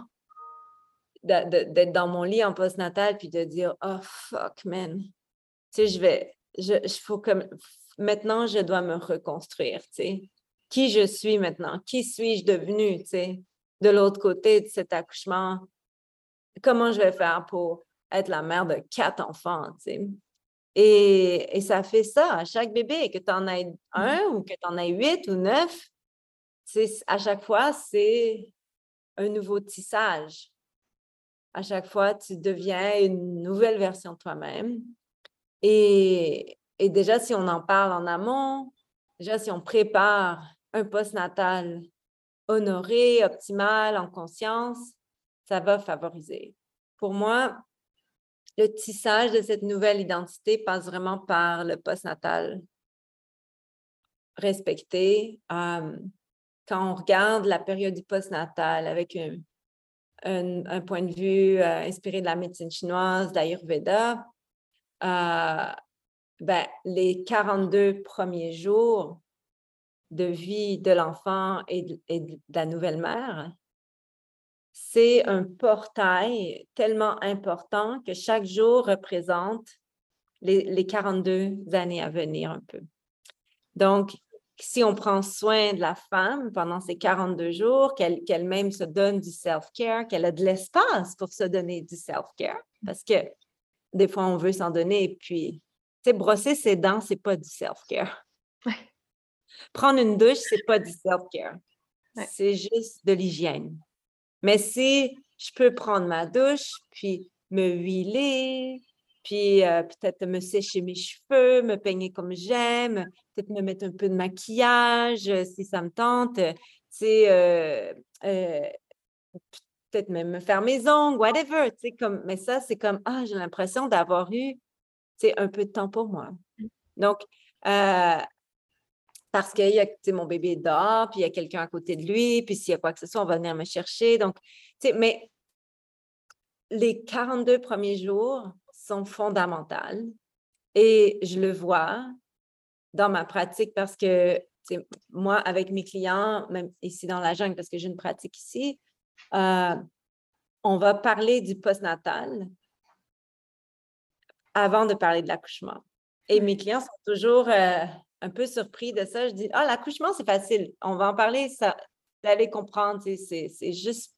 d'être dans mon lit en postnatal puis de dire Oh fuck, man. Tu sais, je vais, je, faut comme, maintenant, je dois me reconstruire, tu sais. Qui je suis maintenant? Qui suis-je devenue, tu sais? De l'autre côté de cet accouchement, comment je vais faire pour être la mère de quatre enfants, tu sais? Et, ça fait ça à chaque bébé, que tu en aies un ou que tu en aies huit ou neuf. À chaque fois, c'est un nouveau tissage. À chaque fois, tu deviens une nouvelle version de toi-même. Et, et déjà, si on en parle en amont, déjà, si on prépare un post-natal honoré, optimal, en conscience, ça va favoriser. Pour moi, le tissage de cette nouvelle identité passe vraiment par le postnatal respecté. quand on regarde la période du postnatal avec un, point de vue euh, inspiré de la médecine chinoise, d'Ayurveda, euh, ben, les 42 premiers jours de vie de l'enfant et, de la nouvelle mère c'est un portail tellement important que chaque jour représente les, 42 années à venir un peu. Donc, si on prend soin de la femme pendant ces 42 jours, qu'elle-même se donne du self-care, qu'elle a de l'espace pour se donner du self-care, parce que des fois, on veut s'en donner et puis, tu sais, brosser ses dents, c'est pas du self-care. Prendre une douche, c'est pas du self-care. C'est juste de l'hygiène. Mais si je peux prendre ma douche, puis me huiler, puis euh, peut-être me sécher mes cheveux, me peigner comme j'aime, peut-être me mettre un peu de maquillage euh, si ça me tente, euh, peut-être même me faire mes ongles, whatever, comme, mais ça, c'est comme, ah, j'ai l'impression d'avoir eu, un peu de temps pour moi. Mmh. Donc, parce que y a, mon bébé dort, puis il y a quelqu'un à côté de lui, puis s'il y a quoi que ce soit, on va venir me chercher. Donc, mais les 42 premiers jours sont fondamentaux et je le vois dans ma pratique parce que moi, avec mes clients, même ici dans la jungle, parce que j'ai une pratique ici, euh, on va parler du postnatal avant de parler de l'accouchement. Et mes clients sont toujours euh, un peu surpris de ça. Je dis, ah, l'accouchement, c'est facile. On va en parler, ça, vous allez comprendre. C'est juste,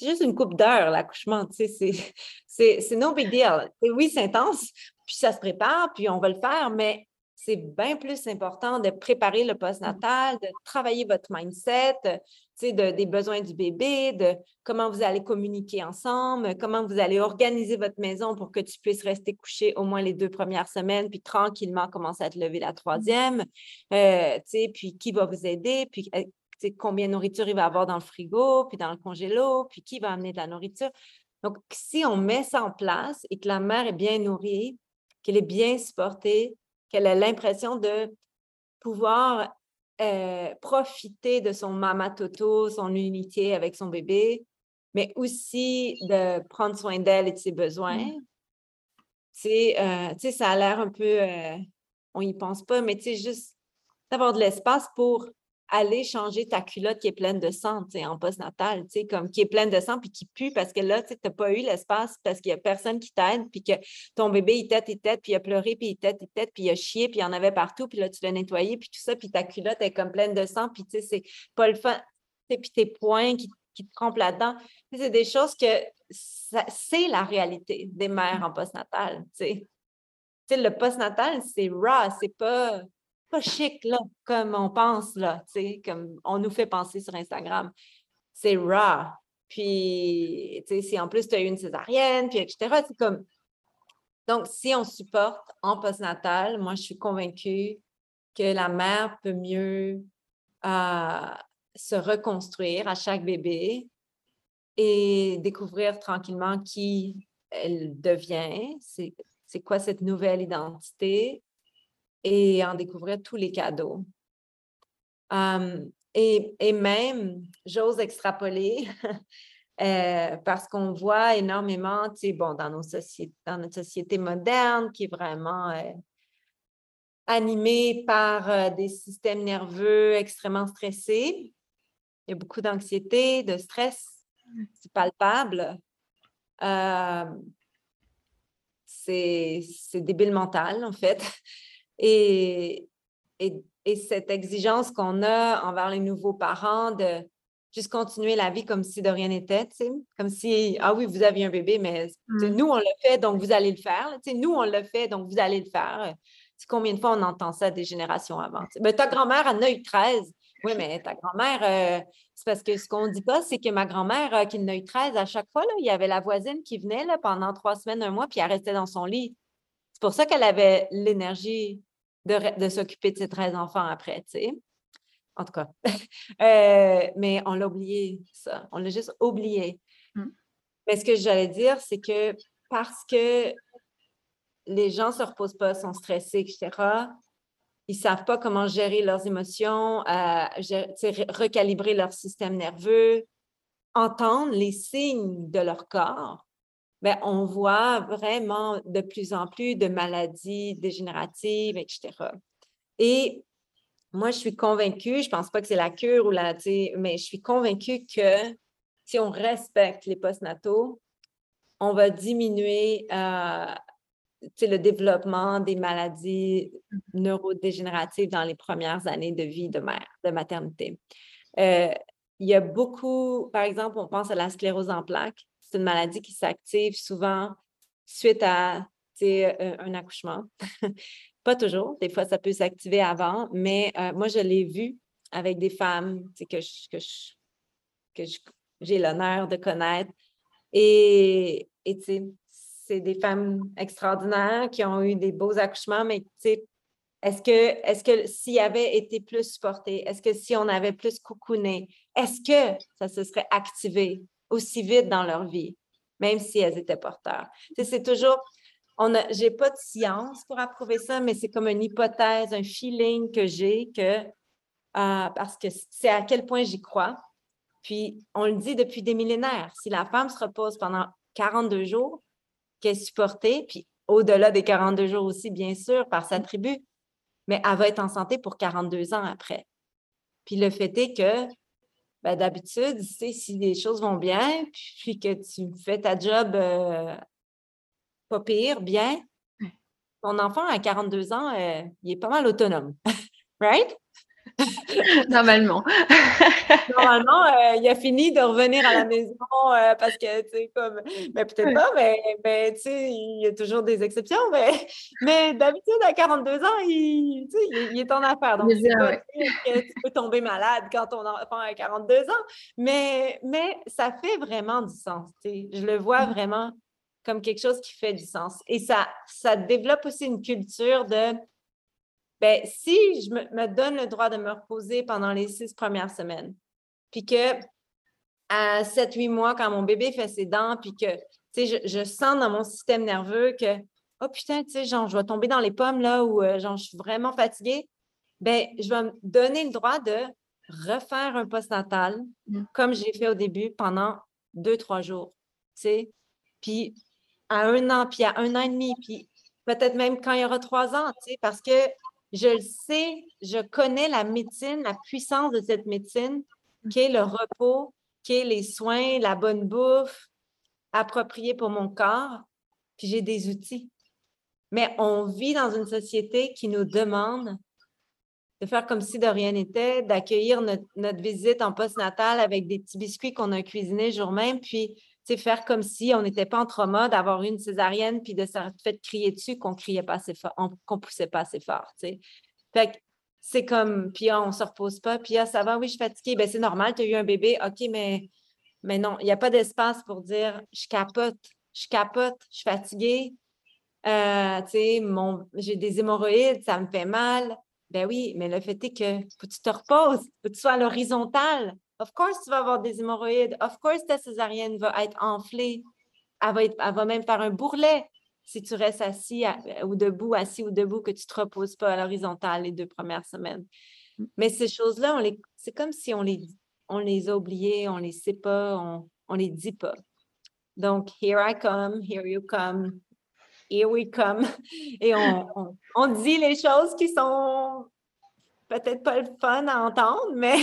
juste une coupe d'heure, l'accouchement. C'est no big deal. Oui, c'est intense, puis ça se prépare, puis on va le faire, mais c'est bien plus important de préparer le postnatal, de travailler votre mindset, de, des besoins du bébé, de comment vous allez communiquer ensemble, comment vous allez organiser votre maison pour que tu puisses rester couché au moins les deux premières semaines, puis tranquillement commencer à te lever la troisième, euh, puis qui va vous aider, puis euh, combien de nourriture il va avoir dans le frigo, puis dans le congélo, puis qui va amener de la nourriture. Donc, si on met ça en place et que la mère est bien nourrie, qu'elle est bien supportée, qu'elle a l'impression de pouvoir euh, profiter de son mama toto, son unité avec son bébé, mais aussi de prendre soin d'elle et de ses besoins. Mmh. Euh, tu sais, ça a l'air un peu, euh, on n'y pense pas, mais tu sais, juste d'avoir de l'espace pour aller changer ta culotte qui est pleine de sang, en postnatal, comme qui est pleine de sang puis qui pue parce que là, tu n'as pas eu l'espace parce qu'il n'y a personne qui t'aide puis que ton bébé, il tête, il tête, puis il a pleuré, puis il tête, il tête, puis il a chié, puis il y en avait partout, puis là, tu l'as nettoyé, puis tout ça, puis ta culotte est comme pleine de sang, puis tu sais, c'est pas le fun. Puis tes poings qui, qui te trompent là-dedans. C'est des choses que c'est la réalité des mères en postnatal, tu sais. Tu sais, le postnatal, c'est raw, c'est pas pas chic, là, comme on pense, là, tu sais, comme on nous fait penser sur Instagram. C'est raw. Puis, tu sais, si en plus tu as eu une césarienne, puis etc., c'est comme. Donc, si on supporte en postnatal, moi, je suis convaincue que la mère peut mieux euh, se reconstruire à chaque bébé et découvrir tranquillement qui elle devient, c'est quoi cette nouvelle identité, et en découvrir tous les cadeaux. et, et, même, j'ose extrapoler, euh, parce qu'on voit énormément, tu sais, bon, dans, nos dans notre société moderne qui est vraiment euh, animée par euh, des systèmes nerveux extrêmement stressés. Il y a beaucoup d'anxiété, de stress, c'est palpable. c'est débile mental, en fait. Et, et, cette exigence qu'on a envers les nouveaux parents de juste continuer la vie comme si de rien n'était, comme si, ah oui, vous aviez un bébé, mais mmh. nous, on le fait, donc vous allez le faire. Nous, on le fait, donc vous allez le faire. combien de fois on entend ça des générations avant? Ben, ta grand-mère en a eu 13. Oui, mais ta grand-mère, euh, c'est parce que ce qu'on ne dit pas, c'est que ma grand-mère, euh, qui en a eu 13, à chaque fois, là, il y avait la voisine qui venait là, pendant trois semaines, un mois, puis elle restait dans son lit. C'est pour ça qu'elle avait l'énergie de, de s'occuper de ses 13 enfants après, tu sais en tout cas. Euh, mais on l'a oublié, ça. On l'a juste oublié. Mm. Mais ce que j'allais dire, c'est que parce que les gens ne se reposent pas, sont stressés, etc., ils ne savent pas comment gérer leurs émotions, euh, recalibrer leur système nerveux, entendre les signes de leur corps. Bien, on voit vraiment de plus en plus de maladies dégénératives, etc. Et moi, je suis convaincue, je ne pense pas que c'est la cure ou la, mais je suis convaincue que si on respecte les postnataux, on va diminuer euh, le développement des maladies neurodégénératives dans les premières années de vie de mère, de maternité. Euh, il y a beaucoup, par exemple, on pense à la sclérose en plaques. C'est une maladie qui s'active souvent suite à un accouchement. Pas toujours. Des fois, ça peut s'activer avant, mais euh, moi, je l'ai vu avec des femmes que, j'ai l'honneur de connaître. Et, c'est des femmes extraordinaires qui ont eu des beaux accouchements, mais est-ce que, est que s'il avait été plus supporté, est-ce que si on avait plus coucouné, est-ce que ça se serait activé? Aussi vite dans leur vie, même si elles étaient porteurs? C'est toujours, je n'ai pas de science pour approuver ça, mais c'est comme une hypothèse, un feeling que j'ai que euh, parce que c'est à quel point j'y crois. Puis on le dit depuis des millénaires, si la femme se repose pendant 42 jours, qu'elle est supportée, puis au-delà des 42 jours aussi, bien sûr, par sa tribu, mais elle va être en santé pour 42 ans après. Puis le fait est que ben, d'habitude, si les choses vont bien, puis que tu fais ta job euh, pas pire, bien. Ton enfant à 42 ans, euh, il est pas mal autonome. right? Normalement. Normalement, euh, il a fini de revenir à la maison euh, parce que, tu sais, comme, mais peut-être pas, mais, tu sais, il y a toujours des exceptions, mais, mais d'habitude, à 42 ans, il, il, est en affaire. Donc, c'est pas que tu peux tomber malade quand ton enfant a 42 ans, mais, mais ça fait vraiment du sens, tu sais. Je le vois mm. vraiment comme quelque chose qui fait du sens. Et ça, ça développe aussi une culture de, ben, si je me, donne le droit de me reposer pendant les six premières semaines, puis que à sept, huit mois, quand mon bébé fait ses dents, puis que, je, je, sens dans mon système nerveux que, oh putain, tu sais, genre, je vais tomber dans les pommes là où, euh, genre, je suis vraiment fatiguée, ben, je vais me donner le droit de refaire un postnatal mmh. comme j'ai fait au début pendant deux, trois jours, tu sais. Puis à un an, puis à un an et demi, puis peut-être même quand il y aura trois ans, tu sais, parce que je le sais, je connais la médecine, la puissance de cette médecine, mmh. qui est le repos, qui est les soins, la bonne bouffe appropriée pour mon corps, puis j'ai des outils. Mais on vit dans une société qui nous demande de faire comme si de rien n'était, d'accueillir notre, notre, visite en post-natal avec des petits biscuits qu'on a cuisinés jour même, puis faire comme si on n'était pas en trauma d'avoir une césarienne puis de se fait crier dessus qu'on criait pas assez fort, qu'on poussait pas assez fort, Fait que c'est comme, puis ah, on se repose pas, puis ah, ça va, oui, je suis fatiguée. Ben, c'est normal, tu as eu un bébé, OK, mais, mais non, il n'y a pas d'espace pour dire je capote, je capote, je suis fatiguée, euh, j'ai des hémorroïdes, ça me fait mal. Ben oui, mais le fait est que faut que tu te reposes, faut que tu sois à l'horizontale. Of course, tu vas avoir des hémorroïdes. Of course, ta césarienne va être enflée. Elle va, être, elle va même faire un bourrelet si tu restes assis ou debout, assis ou debout, que tu ne te reposes pas à l'horizontale les deux premières semaines. Mm. Mais ces choses-là, c'est comme si on les, on les a oubliées, on ne les sait pas, on ne les dit pas. Donc, here I come, here you come, here we come. Et on, on dit les choses qui sont peut-être pas le fun à entendre, mais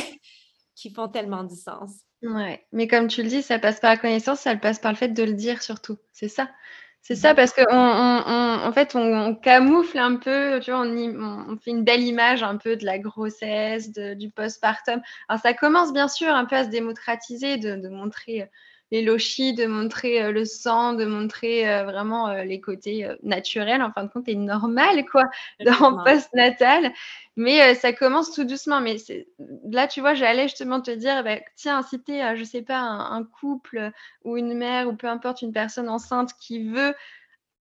qui font tellement du sens. Ouais, mais comme tu le dis, ça passe par la connaissance, ça passe par le fait de le dire surtout. C'est ça. C'est ça, parce qu'en on, en fait, on, camoufle un peu, tu vois, on, fait une belle image un peu de la grossesse, du postpartum. Alors, ça commence bien sûr un peu à se démocratiser, de, montrer euh, les lochis, de montrer euh, le sang, de montrer euh, vraiment les côtés naturels, en fin de compte, et normal, quoi, dans post-natal. Mais ça commence tout doucement. Mais là, tu vois, j'allais justement te dire, bah, tiens, si tu es, je sais pas, un, couple ou une mère ou peu importe, une personne enceinte qui veut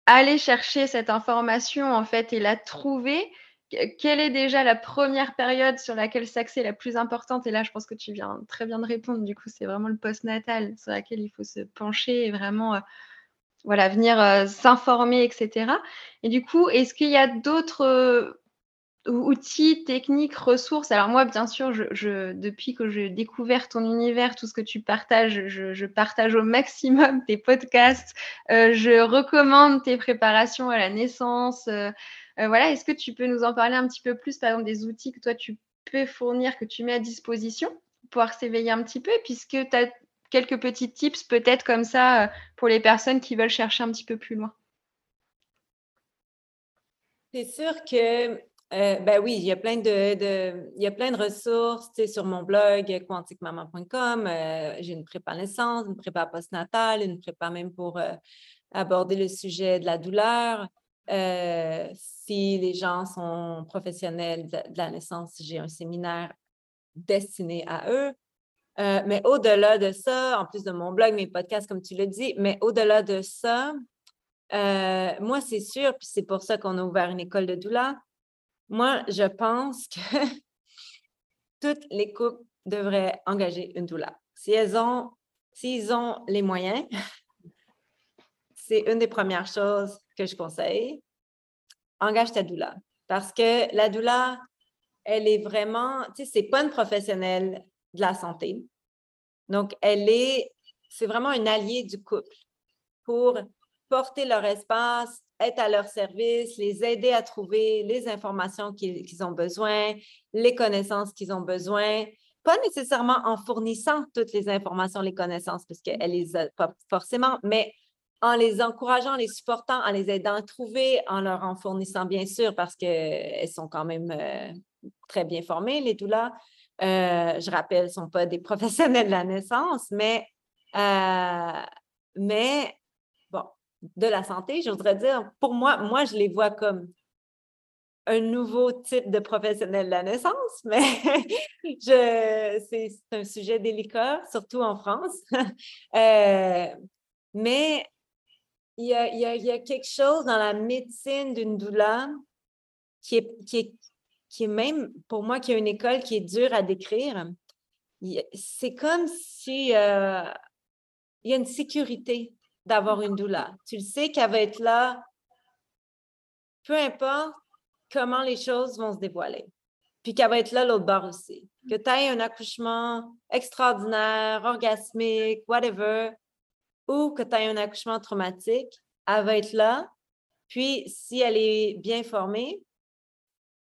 aller chercher cette information, en fait, et la trouver, quelle est déjà la première période sur laquelle s'axer la plus importante? Et là, je pense que tu viens très bien de répondre. Du coup, c'est vraiment le post-natal sur laquelle il faut se pencher et vraiment voilà, venir s'informer, etc. Et du coup, est-ce qu'il y a d'autres outils, techniques, ressources? Alors moi, bien sûr, depuis que j'ai découvert ton univers, tout ce que tu partages, je, partage au maximum tes podcasts. Euh, je recommande tes préparations à la naissance. Euh, euh, voilà, est-ce que tu peux nous en parler un petit peu plus, par exemple, des outils que toi, tu peux fournir, que tu mets à disposition pour pouvoir s'éveiller un petit peu, puisque tu as quelques petits tips peut-être comme ça pour les personnes qui veulent chercher un petit peu plus loin? C'est sûr que euh, ben oui, il y a plein de, il y a plein de ressources sur mon blog quanticmaman.com. Euh, j'ai une prépa naissance, une prépa postnatale, une prépa même pour euh, aborder le sujet de la douleur. Si les gens sont professionnels de, la naissance, j'ai un séminaire destiné à eux. mais au-delà de ça, en plus de mon blog, mes podcasts, comme tu l'as dit, mais au-delà de ça, moi, c'est sûr, puis c'est pour ça qu'on a ouvert une école de douleur, moi, je pense que toutes les couples devraient engager une doula. Si elles ont, s'ils ont les moyens, c'est une des premières choses que je conseille. Engage ta doula. Parce que la doula, elle est vraiment, tu sais, c'est pas une professionnelle de la santé. Donc, elle est, c'est vraiment un allié du couple pour porter leur espace, être à leur service, les aider à trouver les informations qu'ils ont besoin, les connaissances qu'ils ont besoin, pas nécessairement en fournissant toutes les informations, les connaissances, parce qu'elle les a pas forcément, mais en les encourageant, en les supportant, en les aidant à trouver, en leur en fournissant, bien sûr, parce qu'elles sont quand même euh, très bien formées, les doulas. Euh, je rappelle, ne sont pas des professionnels de la naissance, mais, euh, mais de la santé, je voudrais dire, pour moi, moi, je les vois comme un nouveau type de professionnel de la naissance, mais c'est un sujet délicat, surtout en France. Mais il y, a, quelque chose dans la médecine d'une douleur qui est, qui, est, même, pour moi, qui est une école qui est dure à décrire. C'est comme si euh, il y a une sécurité d'avoir une doula. Tu le sais qu'elle va être là, peu importe comment les choses vont se dévoiler. Puis qu'elle va être là l'autre bord aussi. Que tu aies un accouchement extraordinaire, orgasmique, whatever, ou que tu aies un accouchement traumatique, elle va être là. Puis, si elle est bien formée,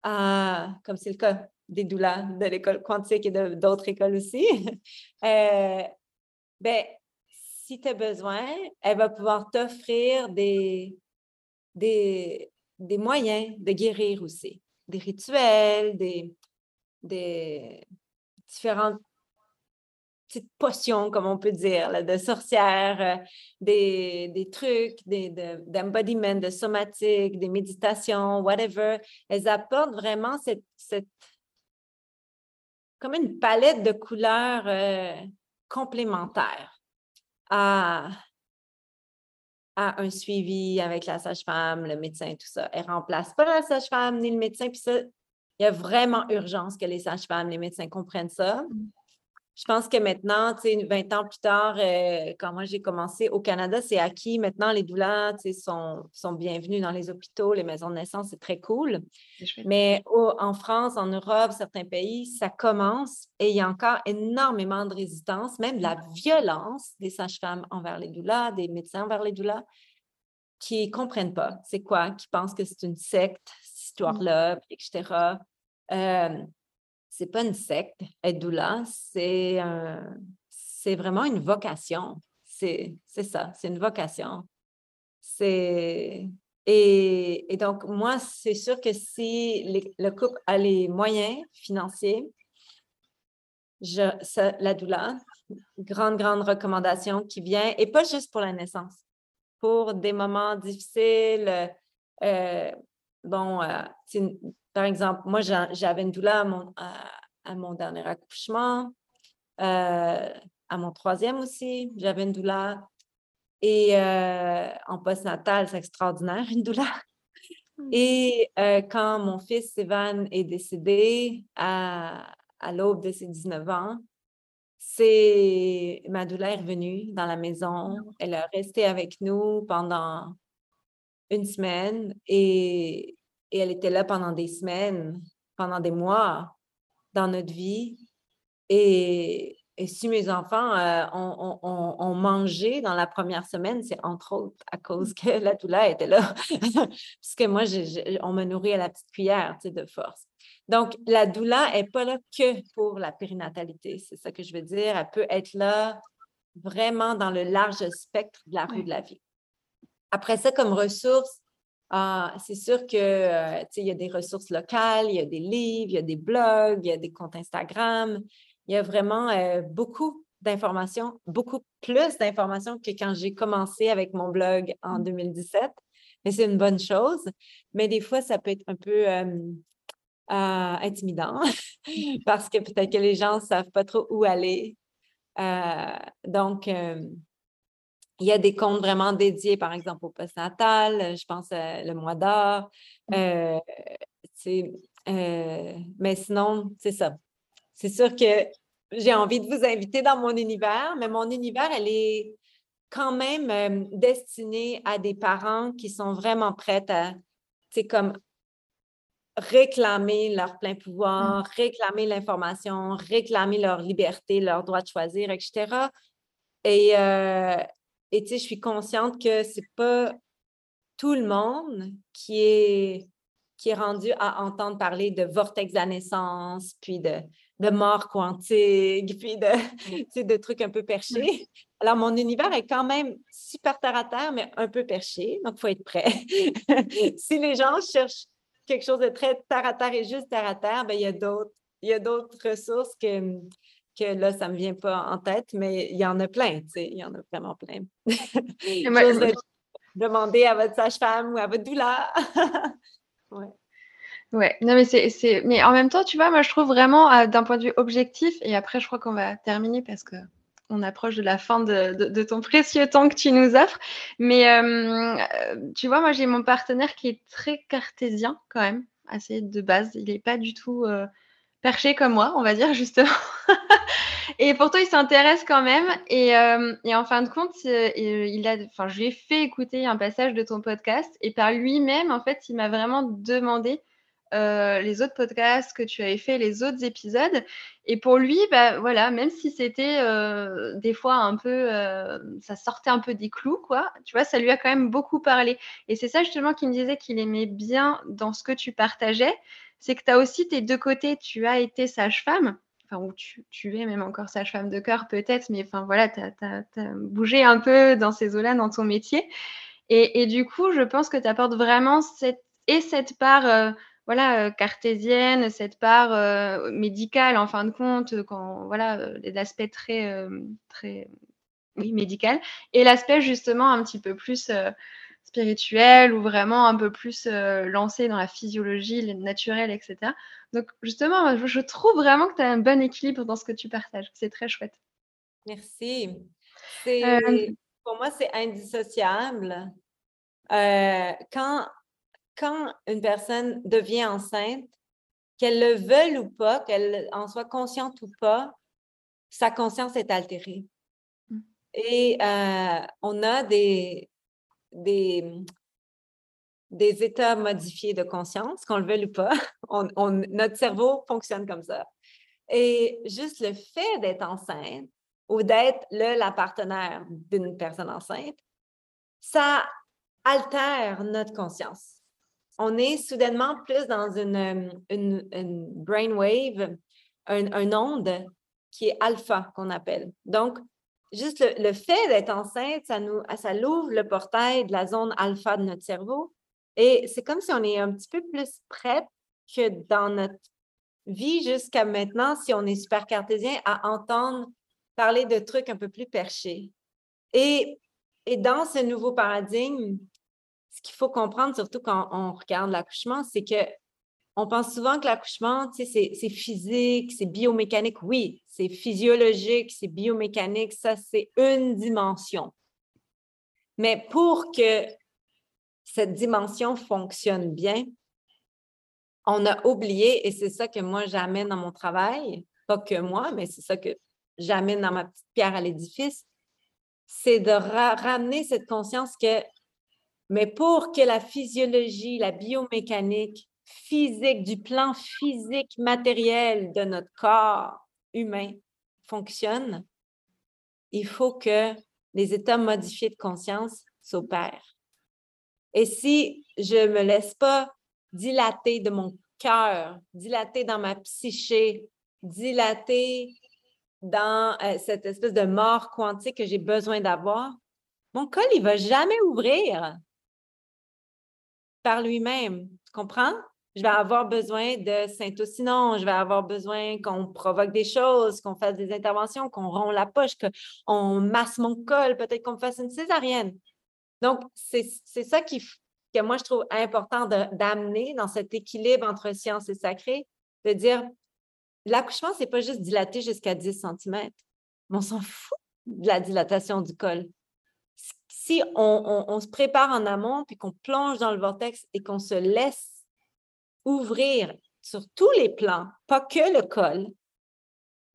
euh, comme c'est le cas des doulas de l'école quantique et d'autres écoles aussi, euh, ben, si tu as besoin, elle va pouvoir t'offrir des, des, moyens de guérir aussi, des rituels, des, des différentes petites potions, comme on peut dire, de sorcières, euh, des, trucs, d'embodiment, de, somatique, des méditations, whatever. Elles apportent vraiment cette, comme une palette de couleurs euh, complémentaires à, un suivi avec la sage-femme, le médecin, tout ça. Elle remplace pas la sage-femme ni le médecin. Puis ça, il y a vraiment urgence que les sages-femmes, les médecins comprennent ça. Je pense que maintenant, tu sais, 20 ans plus tard, euh, quand moi j'ai commencé au Canada, c'est acquis. Maintenant, les doulas sont, sont bienvenus dans les hôpitaux, les maisons de naissance, c'est très cool. Mais en France, en Europe, certains pays, ça commence et il y a encore énormément de résistance, même de la violence des sages-femmes envers les doulas, des médecins envers les doulas, qui ne comprennent pas c'est quoi, qui pensent que c'est une secte, cette mmh. histoire-là, etc c'est pas une secte, être doula, c'est vraiment une vocation. C'est ça, c'est une vocation. c'est. Et, donc, moi, c'est sûr que si le couple a les moyens financiers, je, la doula, grande, grande recommandation qui vient, et pas juste pour la naissance, pour des moments difficiles. Euh, bon, euh, par exemple, moi, j'avais une doula à mon, à, mon dernier accouchement, euh, à mon troisième aussi, j'avais une doula et euh, en post-natal, c'est extraordinaire, une douleur. Mmh. Et euh, quand mon fils Evan est décédé à, l'aube de ses 19 ans, c'est ma douleur est revenue dans la maison. Elle a resté avec nous pendant une semaine et, et elle était là pendant des semaines, pendant des mois dans notre vie. Et, et si mes enfants euh, ont, mangé dans la première semaine, c'est entre autres à cause que la douleur était là. Parce que moi, on me nourrit à la petite cuillère de force. Donc, la douleur n'est pas là que pour la périnatalité. C'est ça que je veux dire. Elle peut être là vraiment dans le large spectre de la roue de la vie. Après ça, comme ressources, ah, c'est sûr que euh, il y a des ressources locales, il y a des livres, il y a des blogs, il y a des comptes Instagram, il y a vraiment euh, beaucoup d'informations, beaucoup plus d'informations que quand j'ai commencé avec mon blog en 2017. Mmh. Mais c'est une bonne chose. Mais des fois, ça peut être un peu euh, intimidant parce que peut-être que les gens ne savent pas trop où aller. Donc, il y a des comptes vraiment dédiés, par exemple, au postnatal, je pense le mois d'or. Mmh. mais sinon, c'est ça c'est sûr que j'ai envie de vous inviter dans mon univers, mais mon univers, elle est quand même euh, destinée à des parents qui sont vraiment prêts à, c'est comme réclamer leur plein pouvoir, mmh. réclamer l'information, réclamer leur liberté, leur droit de choisir, etc. Et, euh, et tu sais, je suis consciente que c'est pas tout le monde qui est, qui est rendu à entendre parler de vortex de la naissance, puis de de mort quantique, puis de, de trucs un peu perchés. Alors, mon univers est quand même super terre à terre, mais un peu perché, donc il faut être prêt. si les gens cherchent quelque chose de très terre à terre et juste terre à terre, bien, il y a d'autres, il y a d'autres ressources que, que là, ça ne me vient pas en tête, mais il y en a plein, tu sais, il y en a vraiment plein. demander à votre sage-femme ou à votre doula. ouais. Ouais, non, mais c'est, mais en même temps, tu vois, moi, je trouve vraiment d'un point de vue objectif, et après, je crois qu'on va terminer parce que on approche de la fin de, ton précieux temps que tu nous offres. Mais euh, tu vois, moi, j'ai mon partenaire qui est très cartésien quand même, assez de base. Il n'est pas du tout euh, perché comme moi, on va dire, justement. et pourtant, il s'intéresse quand même. Et, euh, en fin de compte, il a, enfin, je lui ai fait écouter un passage de ton podcast, et par lui-même, en fait, il m'a vraiment demandé euh, les autres podcasts que tu avais fait, les autres épisodes. Et pour lui, bah, voilà, même si c'était euh, des fois un peu, euh, ça sortait un peu des clous, quoi, tu vois, ça lui a quand même beaucoup parlé. Et c'est ça justement qui me disait qu'il aimait bien dans ce que tu partageais, c'est que tu as aussi tes deux côtés. Tu as été sage-femme, enfin, ou tu, es même encore sage-femme de cœur peut-être, mais enfin voilà, tu as, bougé un peu dans ces eaux-là, dans ton métier. Et, du coup, je pense que tu apportes vraiment cette, et cette part voilà, cartésienne, cette part médicale en fin de compte, quand voilà, l'aspect très, très oui, médical, et l'aspect justement un petit peu plus spirituel ou vraiment un peu plus lancé dans la physiologie naturelle, etc. Donc justement, je, trouve vraiment que tu as un bon équilibre dans ce que tu partages. C'est très chouette. Merci. pour moi, c'est indissociable. quand quand une personne devient enceinte, qu'elle le veuille ou pas, qu'elle en soit consciente ou pas, sa conscience est altérée. Mmh. Et euh, on a des, des, des états modifiés de conscience, qu'on le veuille ou pas. Notre cerveau fonctionne comme ça. Et juste le fait d'être enceinte ou d'être le, la partenaire d'une personne enceinte, ça altère notre conscience on est soudainement plus dans une, une, brainwave, un, onde qui est alpha qu'on appelle. Donc, juste le, fait d'être enceinte, ça nous, ça l'ouvre le portail de la zone alpha de notre cerveau. Et c'est comme si on est un petit peu plus prête que dans notre vie jusqu'à maintenant, si on est super cartésien, à entendre parler de trucs un peu plus perchés. Et, et dans ce nouveau paradigme, ce qu'il faut comprendre, surtout quand on regarde l'accouchement, c'est que on pense souvent que l'accouchement, c'est physique, c'est biomécanique. Oui, c'est physiologique, c'est biomécanique, ça, c'est une dimension. Mais pour que cette dimension fonctionne bien, on a oublié, et c'est ça que moi j'amène dans mon travail, pas que moi, mais c'est ça que j'amène dans ma petite pierre à l'édifice, c'est de ramener cette conscience que, mais pour que la physiologie, la biomécanique physique, du plan physique matériel de notre corps humain fonctionne, il faut que les états modifiés de conscience s'opèrent. Et si je ne me laisse pas dilater de mon cœur, dilater dans ma psyché, dilater dans euh, cette espèce de mort quantique que j'ai besoin d'avoir, mon col, il ne va jamais ouvrir par lui-même. Tu comprends? Je vais avoir besoin de Saint-Ocinon, je vais avoir besoin qu'on provoque des choses, qu'on fasse des interventions, qu'on rompt la poche, qu'on masse mon col, peut-être qu'on me fasse une césarienne. Donc, c'est ça qui, que moi, je trouve important d'amener dans cet équilibre entre science et sacré, de dire, l'accouchement, ce n'est pas juste dilater jusqu'à 10 cm, mais on s'en fout de la dilatation du col. Si on, se prépare en amont, puis qu'on plonge dans le vortex et qu'on se laisse ouvrir sur tous les plans, pas que le col,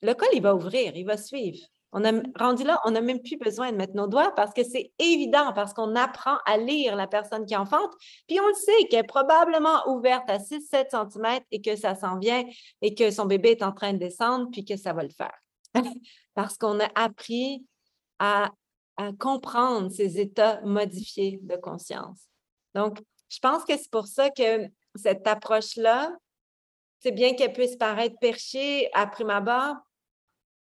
le col, il va ouvrir, il va suivre. On a rendu là, on n'a même plus besoin de mettre nos doigts parce que c'est évident, parce qu'on apprend à lire la personne qui enfante, puis on le sait qu'elle est probablement ouverte à 6-7 cm et que ça s'en vient et que son bébé est en train de descendre, puis que ça va le faire. parce qu'on a appris à, comprendre ces états modifiés de conscience. Donc, je pense que c'est pour ça que cette approche-là, c'est bien qu'elle puisse paraître perchée à prime abord,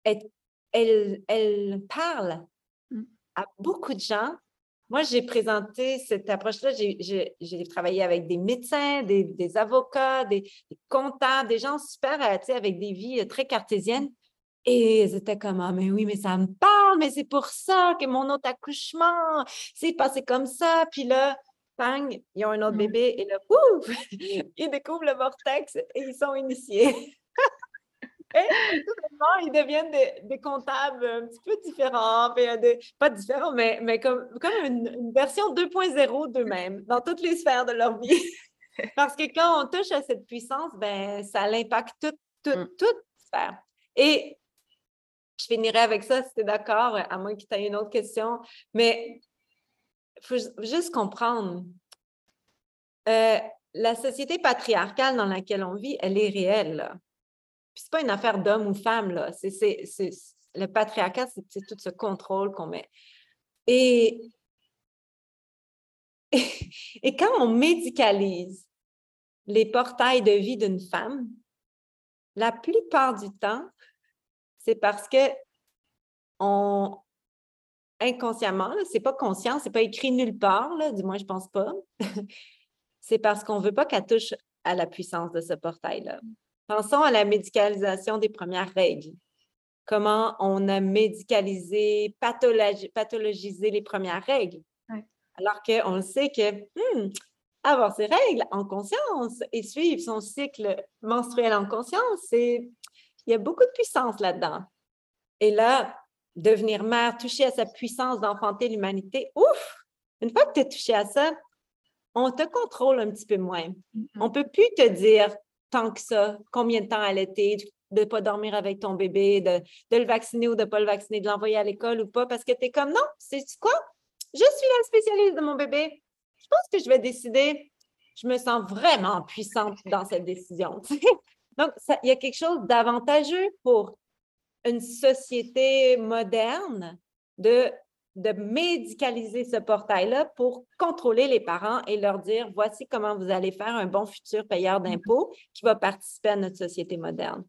elle, parle mmh. à beaucoup de gens. Moi, j'ai présenté cette approche-là. J'ai travaillé avec des médecins, des, avocats, des, comptables, des gens super, euh, avec des vies euh, très cartésiennes. Et ils étaient comme, ah, mais oui, mais ça me parle, mais c'est pour ça que mon autre accouchement s'est passé comme ça. Puis là, bang, ils ont un autre mmh. bébé et là, pouf, ils découvrent le vortex et ils sont initiés. Et ils deviennent des, comptables un petit peu différents, euh, pas différents, mais, mais comme, comme une, version 2.0 d'eux-mêmes dans toutes les sphères de leur vie. Parce que quand on touche à cette puissance, ben, ça l'impacte toute, toute, mm. toute sphère. Et je finirai avec ça, si tu es d'accord, à moins que tu aies une autre question. Mais faut juste comprendre. Euh, la société patriarcale dans laquelle on vit, elle est réelle. Puis c'est pas une affaire d'homme ou femme. C'est, le patriarcat, c'est, tout ce contrôle qu'on met. Et, et, quand on médicalise les portails de vie d'une femme, la plupart du temps, c'est parce que on, inconsciemment, c'est pas conscient, c'est pas écrit nulle part, là, du moins je pense pas. c'est parce qu'on veut pas qu'elle touche à la puissance de ce portail-là. Pensons à la médicalisation des premières règles. Comment on a médicalisé, pathologisé les premières règles. Alors qu'on sait que hmm, avoir ses règles en conscience et suivre son cycle menstruel en conscience, il y a beaucoup de puissance là-dedans. Et là, devenir mère, toucher à sa puissance d'enfanter l'humanité, ouf! Une fois que tu es touché à ça, on te contrôle un petit peu moins. Mm-hmm. On ne peut plus te dire tant que ça, combien de temps allaiter, de ne pas dormir avec ton bébé, de, le vacciner ou de ne pas le vacciner, de l'envoyer à l'école ou pas, parce que tu es comme non, c'est quoi? Je suis la spécialiste de mon bébé. Je pense que je vais décider. Je me sens vraiment puissante dans cette décision. Donc, il y a quelque chose d'avantageux pour une société moderne de de médicaliser ce portail-là pour contrôler les parents et leur dire voici comment vous allez faire un bon futur payeur mmh d'impôts qui va participer à notre société moderne.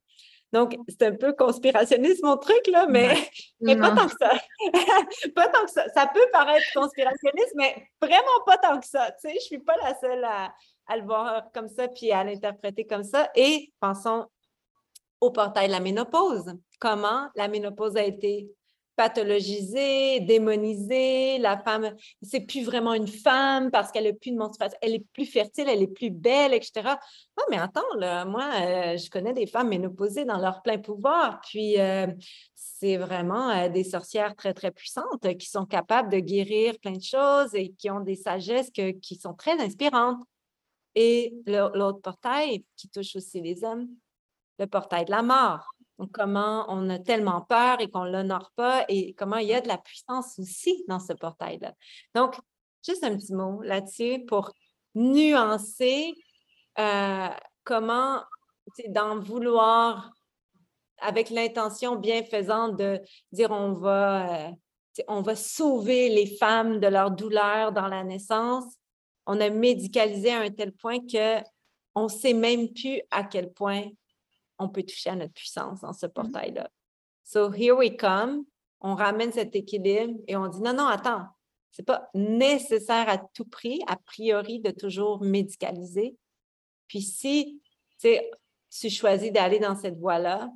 Donc, c'est un peu conspirationniste mon truc, là, mais, mais pas tant que ça. pas tant que ça. Ça peut paraître conspirationniste, mais vraiment pas tant que ça. Tu sais, je suis pas la seule à, à le voir comme ça puis à l'interpréter comme ça. Et pensons au portail de la ménopause. Comment la ménopause a été pathologisée, démonisée, la femme, c'est plus vraiment une femme parce qu'elle n'a plus de menstruation, elle est plus fertile, elle est plus belle, etc. Non, mais attends, moi, euh, je connais des femmes ménopausées dans leur plein pouvoir, puis euh, c'est vraiment euh, des sorcières très, très puissantes qui sont capables de guérir plein de choses et qui ont des sagesses qui sont très inspirantes. Et l'autre portail qui touche aussi les hommes, le portail de la mort comment on a tellement peur et qu'on ne l'honore pas et comment il y a de la puissance aussi dans ce portail-là. Donc, juste un petit mot là-dessus pour nuancer euh, comment, d'en vouloir avec l'intention bienfaisante de dire on va, euh, on va sauver les femmes de leur douleur dans la naissance. On a médicalisé à un tel point que on ne sait même plus à quel point on peut toucher à notre puissance dans ce mmh portail-là. So here we come, on ramène cet équilibre et on dit non, non, attends, c'est pas nécessaire à tout prix, a priori, de toujours médicaliser. Puis si tu choisis d'aller dans cette voie-là,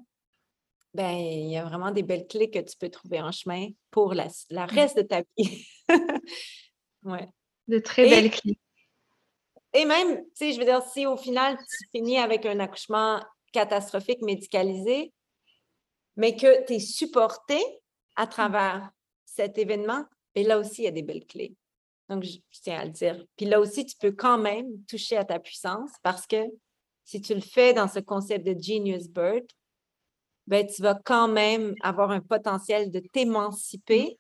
ben il y a vraiment des belles clés que tu peux trouver en chemin pour la, la mmh. reste de ta vie. ouais. De très belles clés. Et même, tu sais, je veux dire, si au final tu finis avec un accouchement catastrophique médicalisé, mais que tu es supporté à mmh. travers cet événement, et là aussi, il y a des belles clés. Donc, je, tiens à le dire. Puis là aussi, tu peux quand même toucher à ta puissance parce que si tu le fais dans ce concept de Genius Bird, ben, tu vas quand même avoir un potentiel de t'émanciper mmh.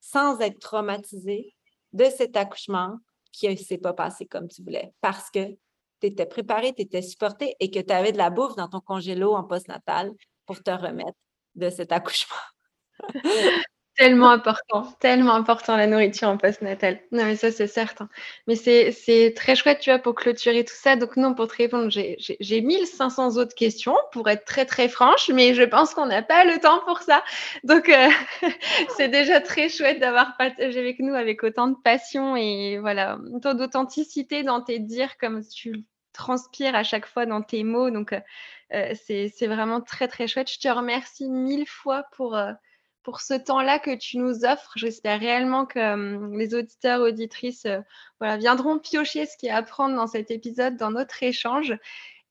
sans être traumatisé de cet accouchement qui ne s'est pas passé comme tu voulais parce que tu étais préparé, tu étais supporté et que tu avais de la bouffe dans ton congélo en postnatal pour te remettre de cet accouchement. tellement important, tellement important la nourriture en postnatal. Non, mais ça, c'est certain. Mais c'est très chouette, tu vois, pour clôturer tout ça. Donc, non, pour te répondre, j'ai 1500 autres questions pour être très, très franche, mais je pense qu'on n'a pas le temps pour ça. Donc, euh, c'est déjà très chouette d'avoir partagé avec nous avec autant de passion et voilà, autant d'authenticité dans tes dires comme tu transpire à chaque fois dans tes mots. Donc, euh, euh, c'est vraiment très, très chouette. Je te remercie mille fois pour, euh, pour ce temps-là que tu nous offres. J'espère réellement que les auditeurs, auditrices voilà, viendront piocher ce qu'il y a à apprendre dans cet épisode, dans notre échange.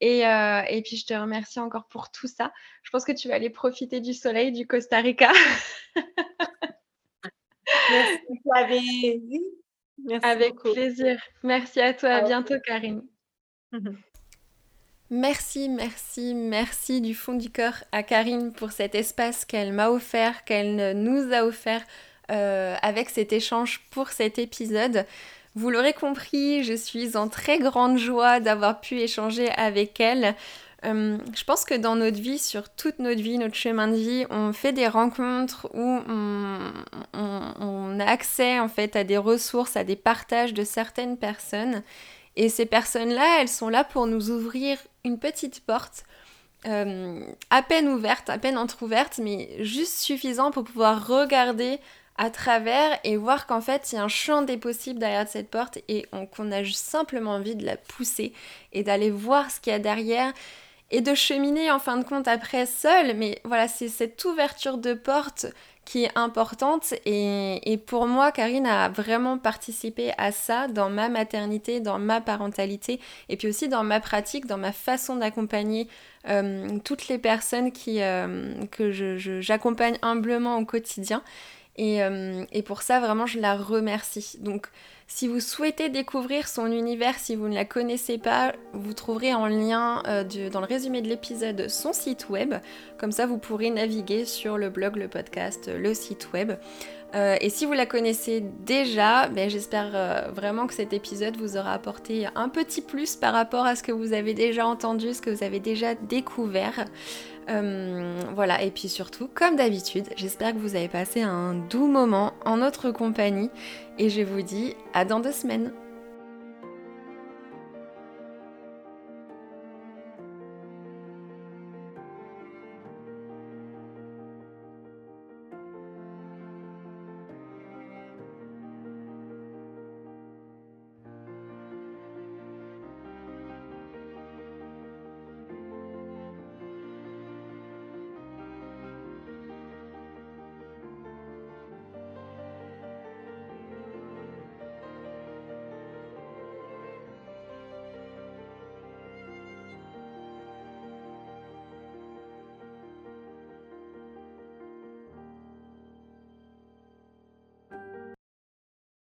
Et, et, puis, je te remercie encore pour tout ça. Je pense que tu vas aller profiter du soleil du Costa Rica. Merci, Merci Avec plaisir. Merci à toi. À bientôt, Karine. Merci, merci, merci du fond du cœur à Karine pour cet espace qu'elle m'a offert, qu'elle nous a offert euh, avec cet échange pour cet épisode. Vous l'aurez compris, je suis en très grande joie d'avoir pu échanger avec elle. Euh, je pense que dans notre vie, sur toute notre vie, notre chemin de vie, on fait des rencontres où on, on a accès en fait à des ressources, à des partages de certaines personnes. Et ces personnes-là, elles sont là pour nous ouvrir une petite porte, euh, à peine ouverte, à peine entr'ouverte, mais juste suffisant pour pouvoir regarder à travers et voir qu'en fait il y a un champ des possibles derrière cette porte et qu'on a simplement envie de la pousser et d'aller voir ce qu'il y a derrière et de cheminer en fin de compte après seul. Mais voilà, c'est cette ouverture de porte qui est importante. Et, pour moi, Karine a vraiment participé à ça dans ma maternité, dans ma parentalité, et puis aussi dans ma pratique, dans ma façon d'accompagner euh, toutes les personnes qui, euh, que j'accompagne humblement au quotidien. Et, euh, et, pour ça, vraiment, je la remercie. Donc, si vous souhaitez découvrir son univers, si vous ne la connaissez pas, vous trouverez en lien euh, dans le résumé de l'épisode son site web. Comme ça, vous pourrez naviguer sur le blog, le podcast, le site web. Euh, et si vous la connaissez déjà, ben, j'espère vraiment que cet épisode vous aura apporté un petit plus par rapport à ce que vous avez déjà entendu, ce que vous avez déjà découvert. Voilà, et puis surtout, comme d'habitude, j'espère que vous avez passé un doux moment en notre compagnie et je vous dis à dans deux semaines.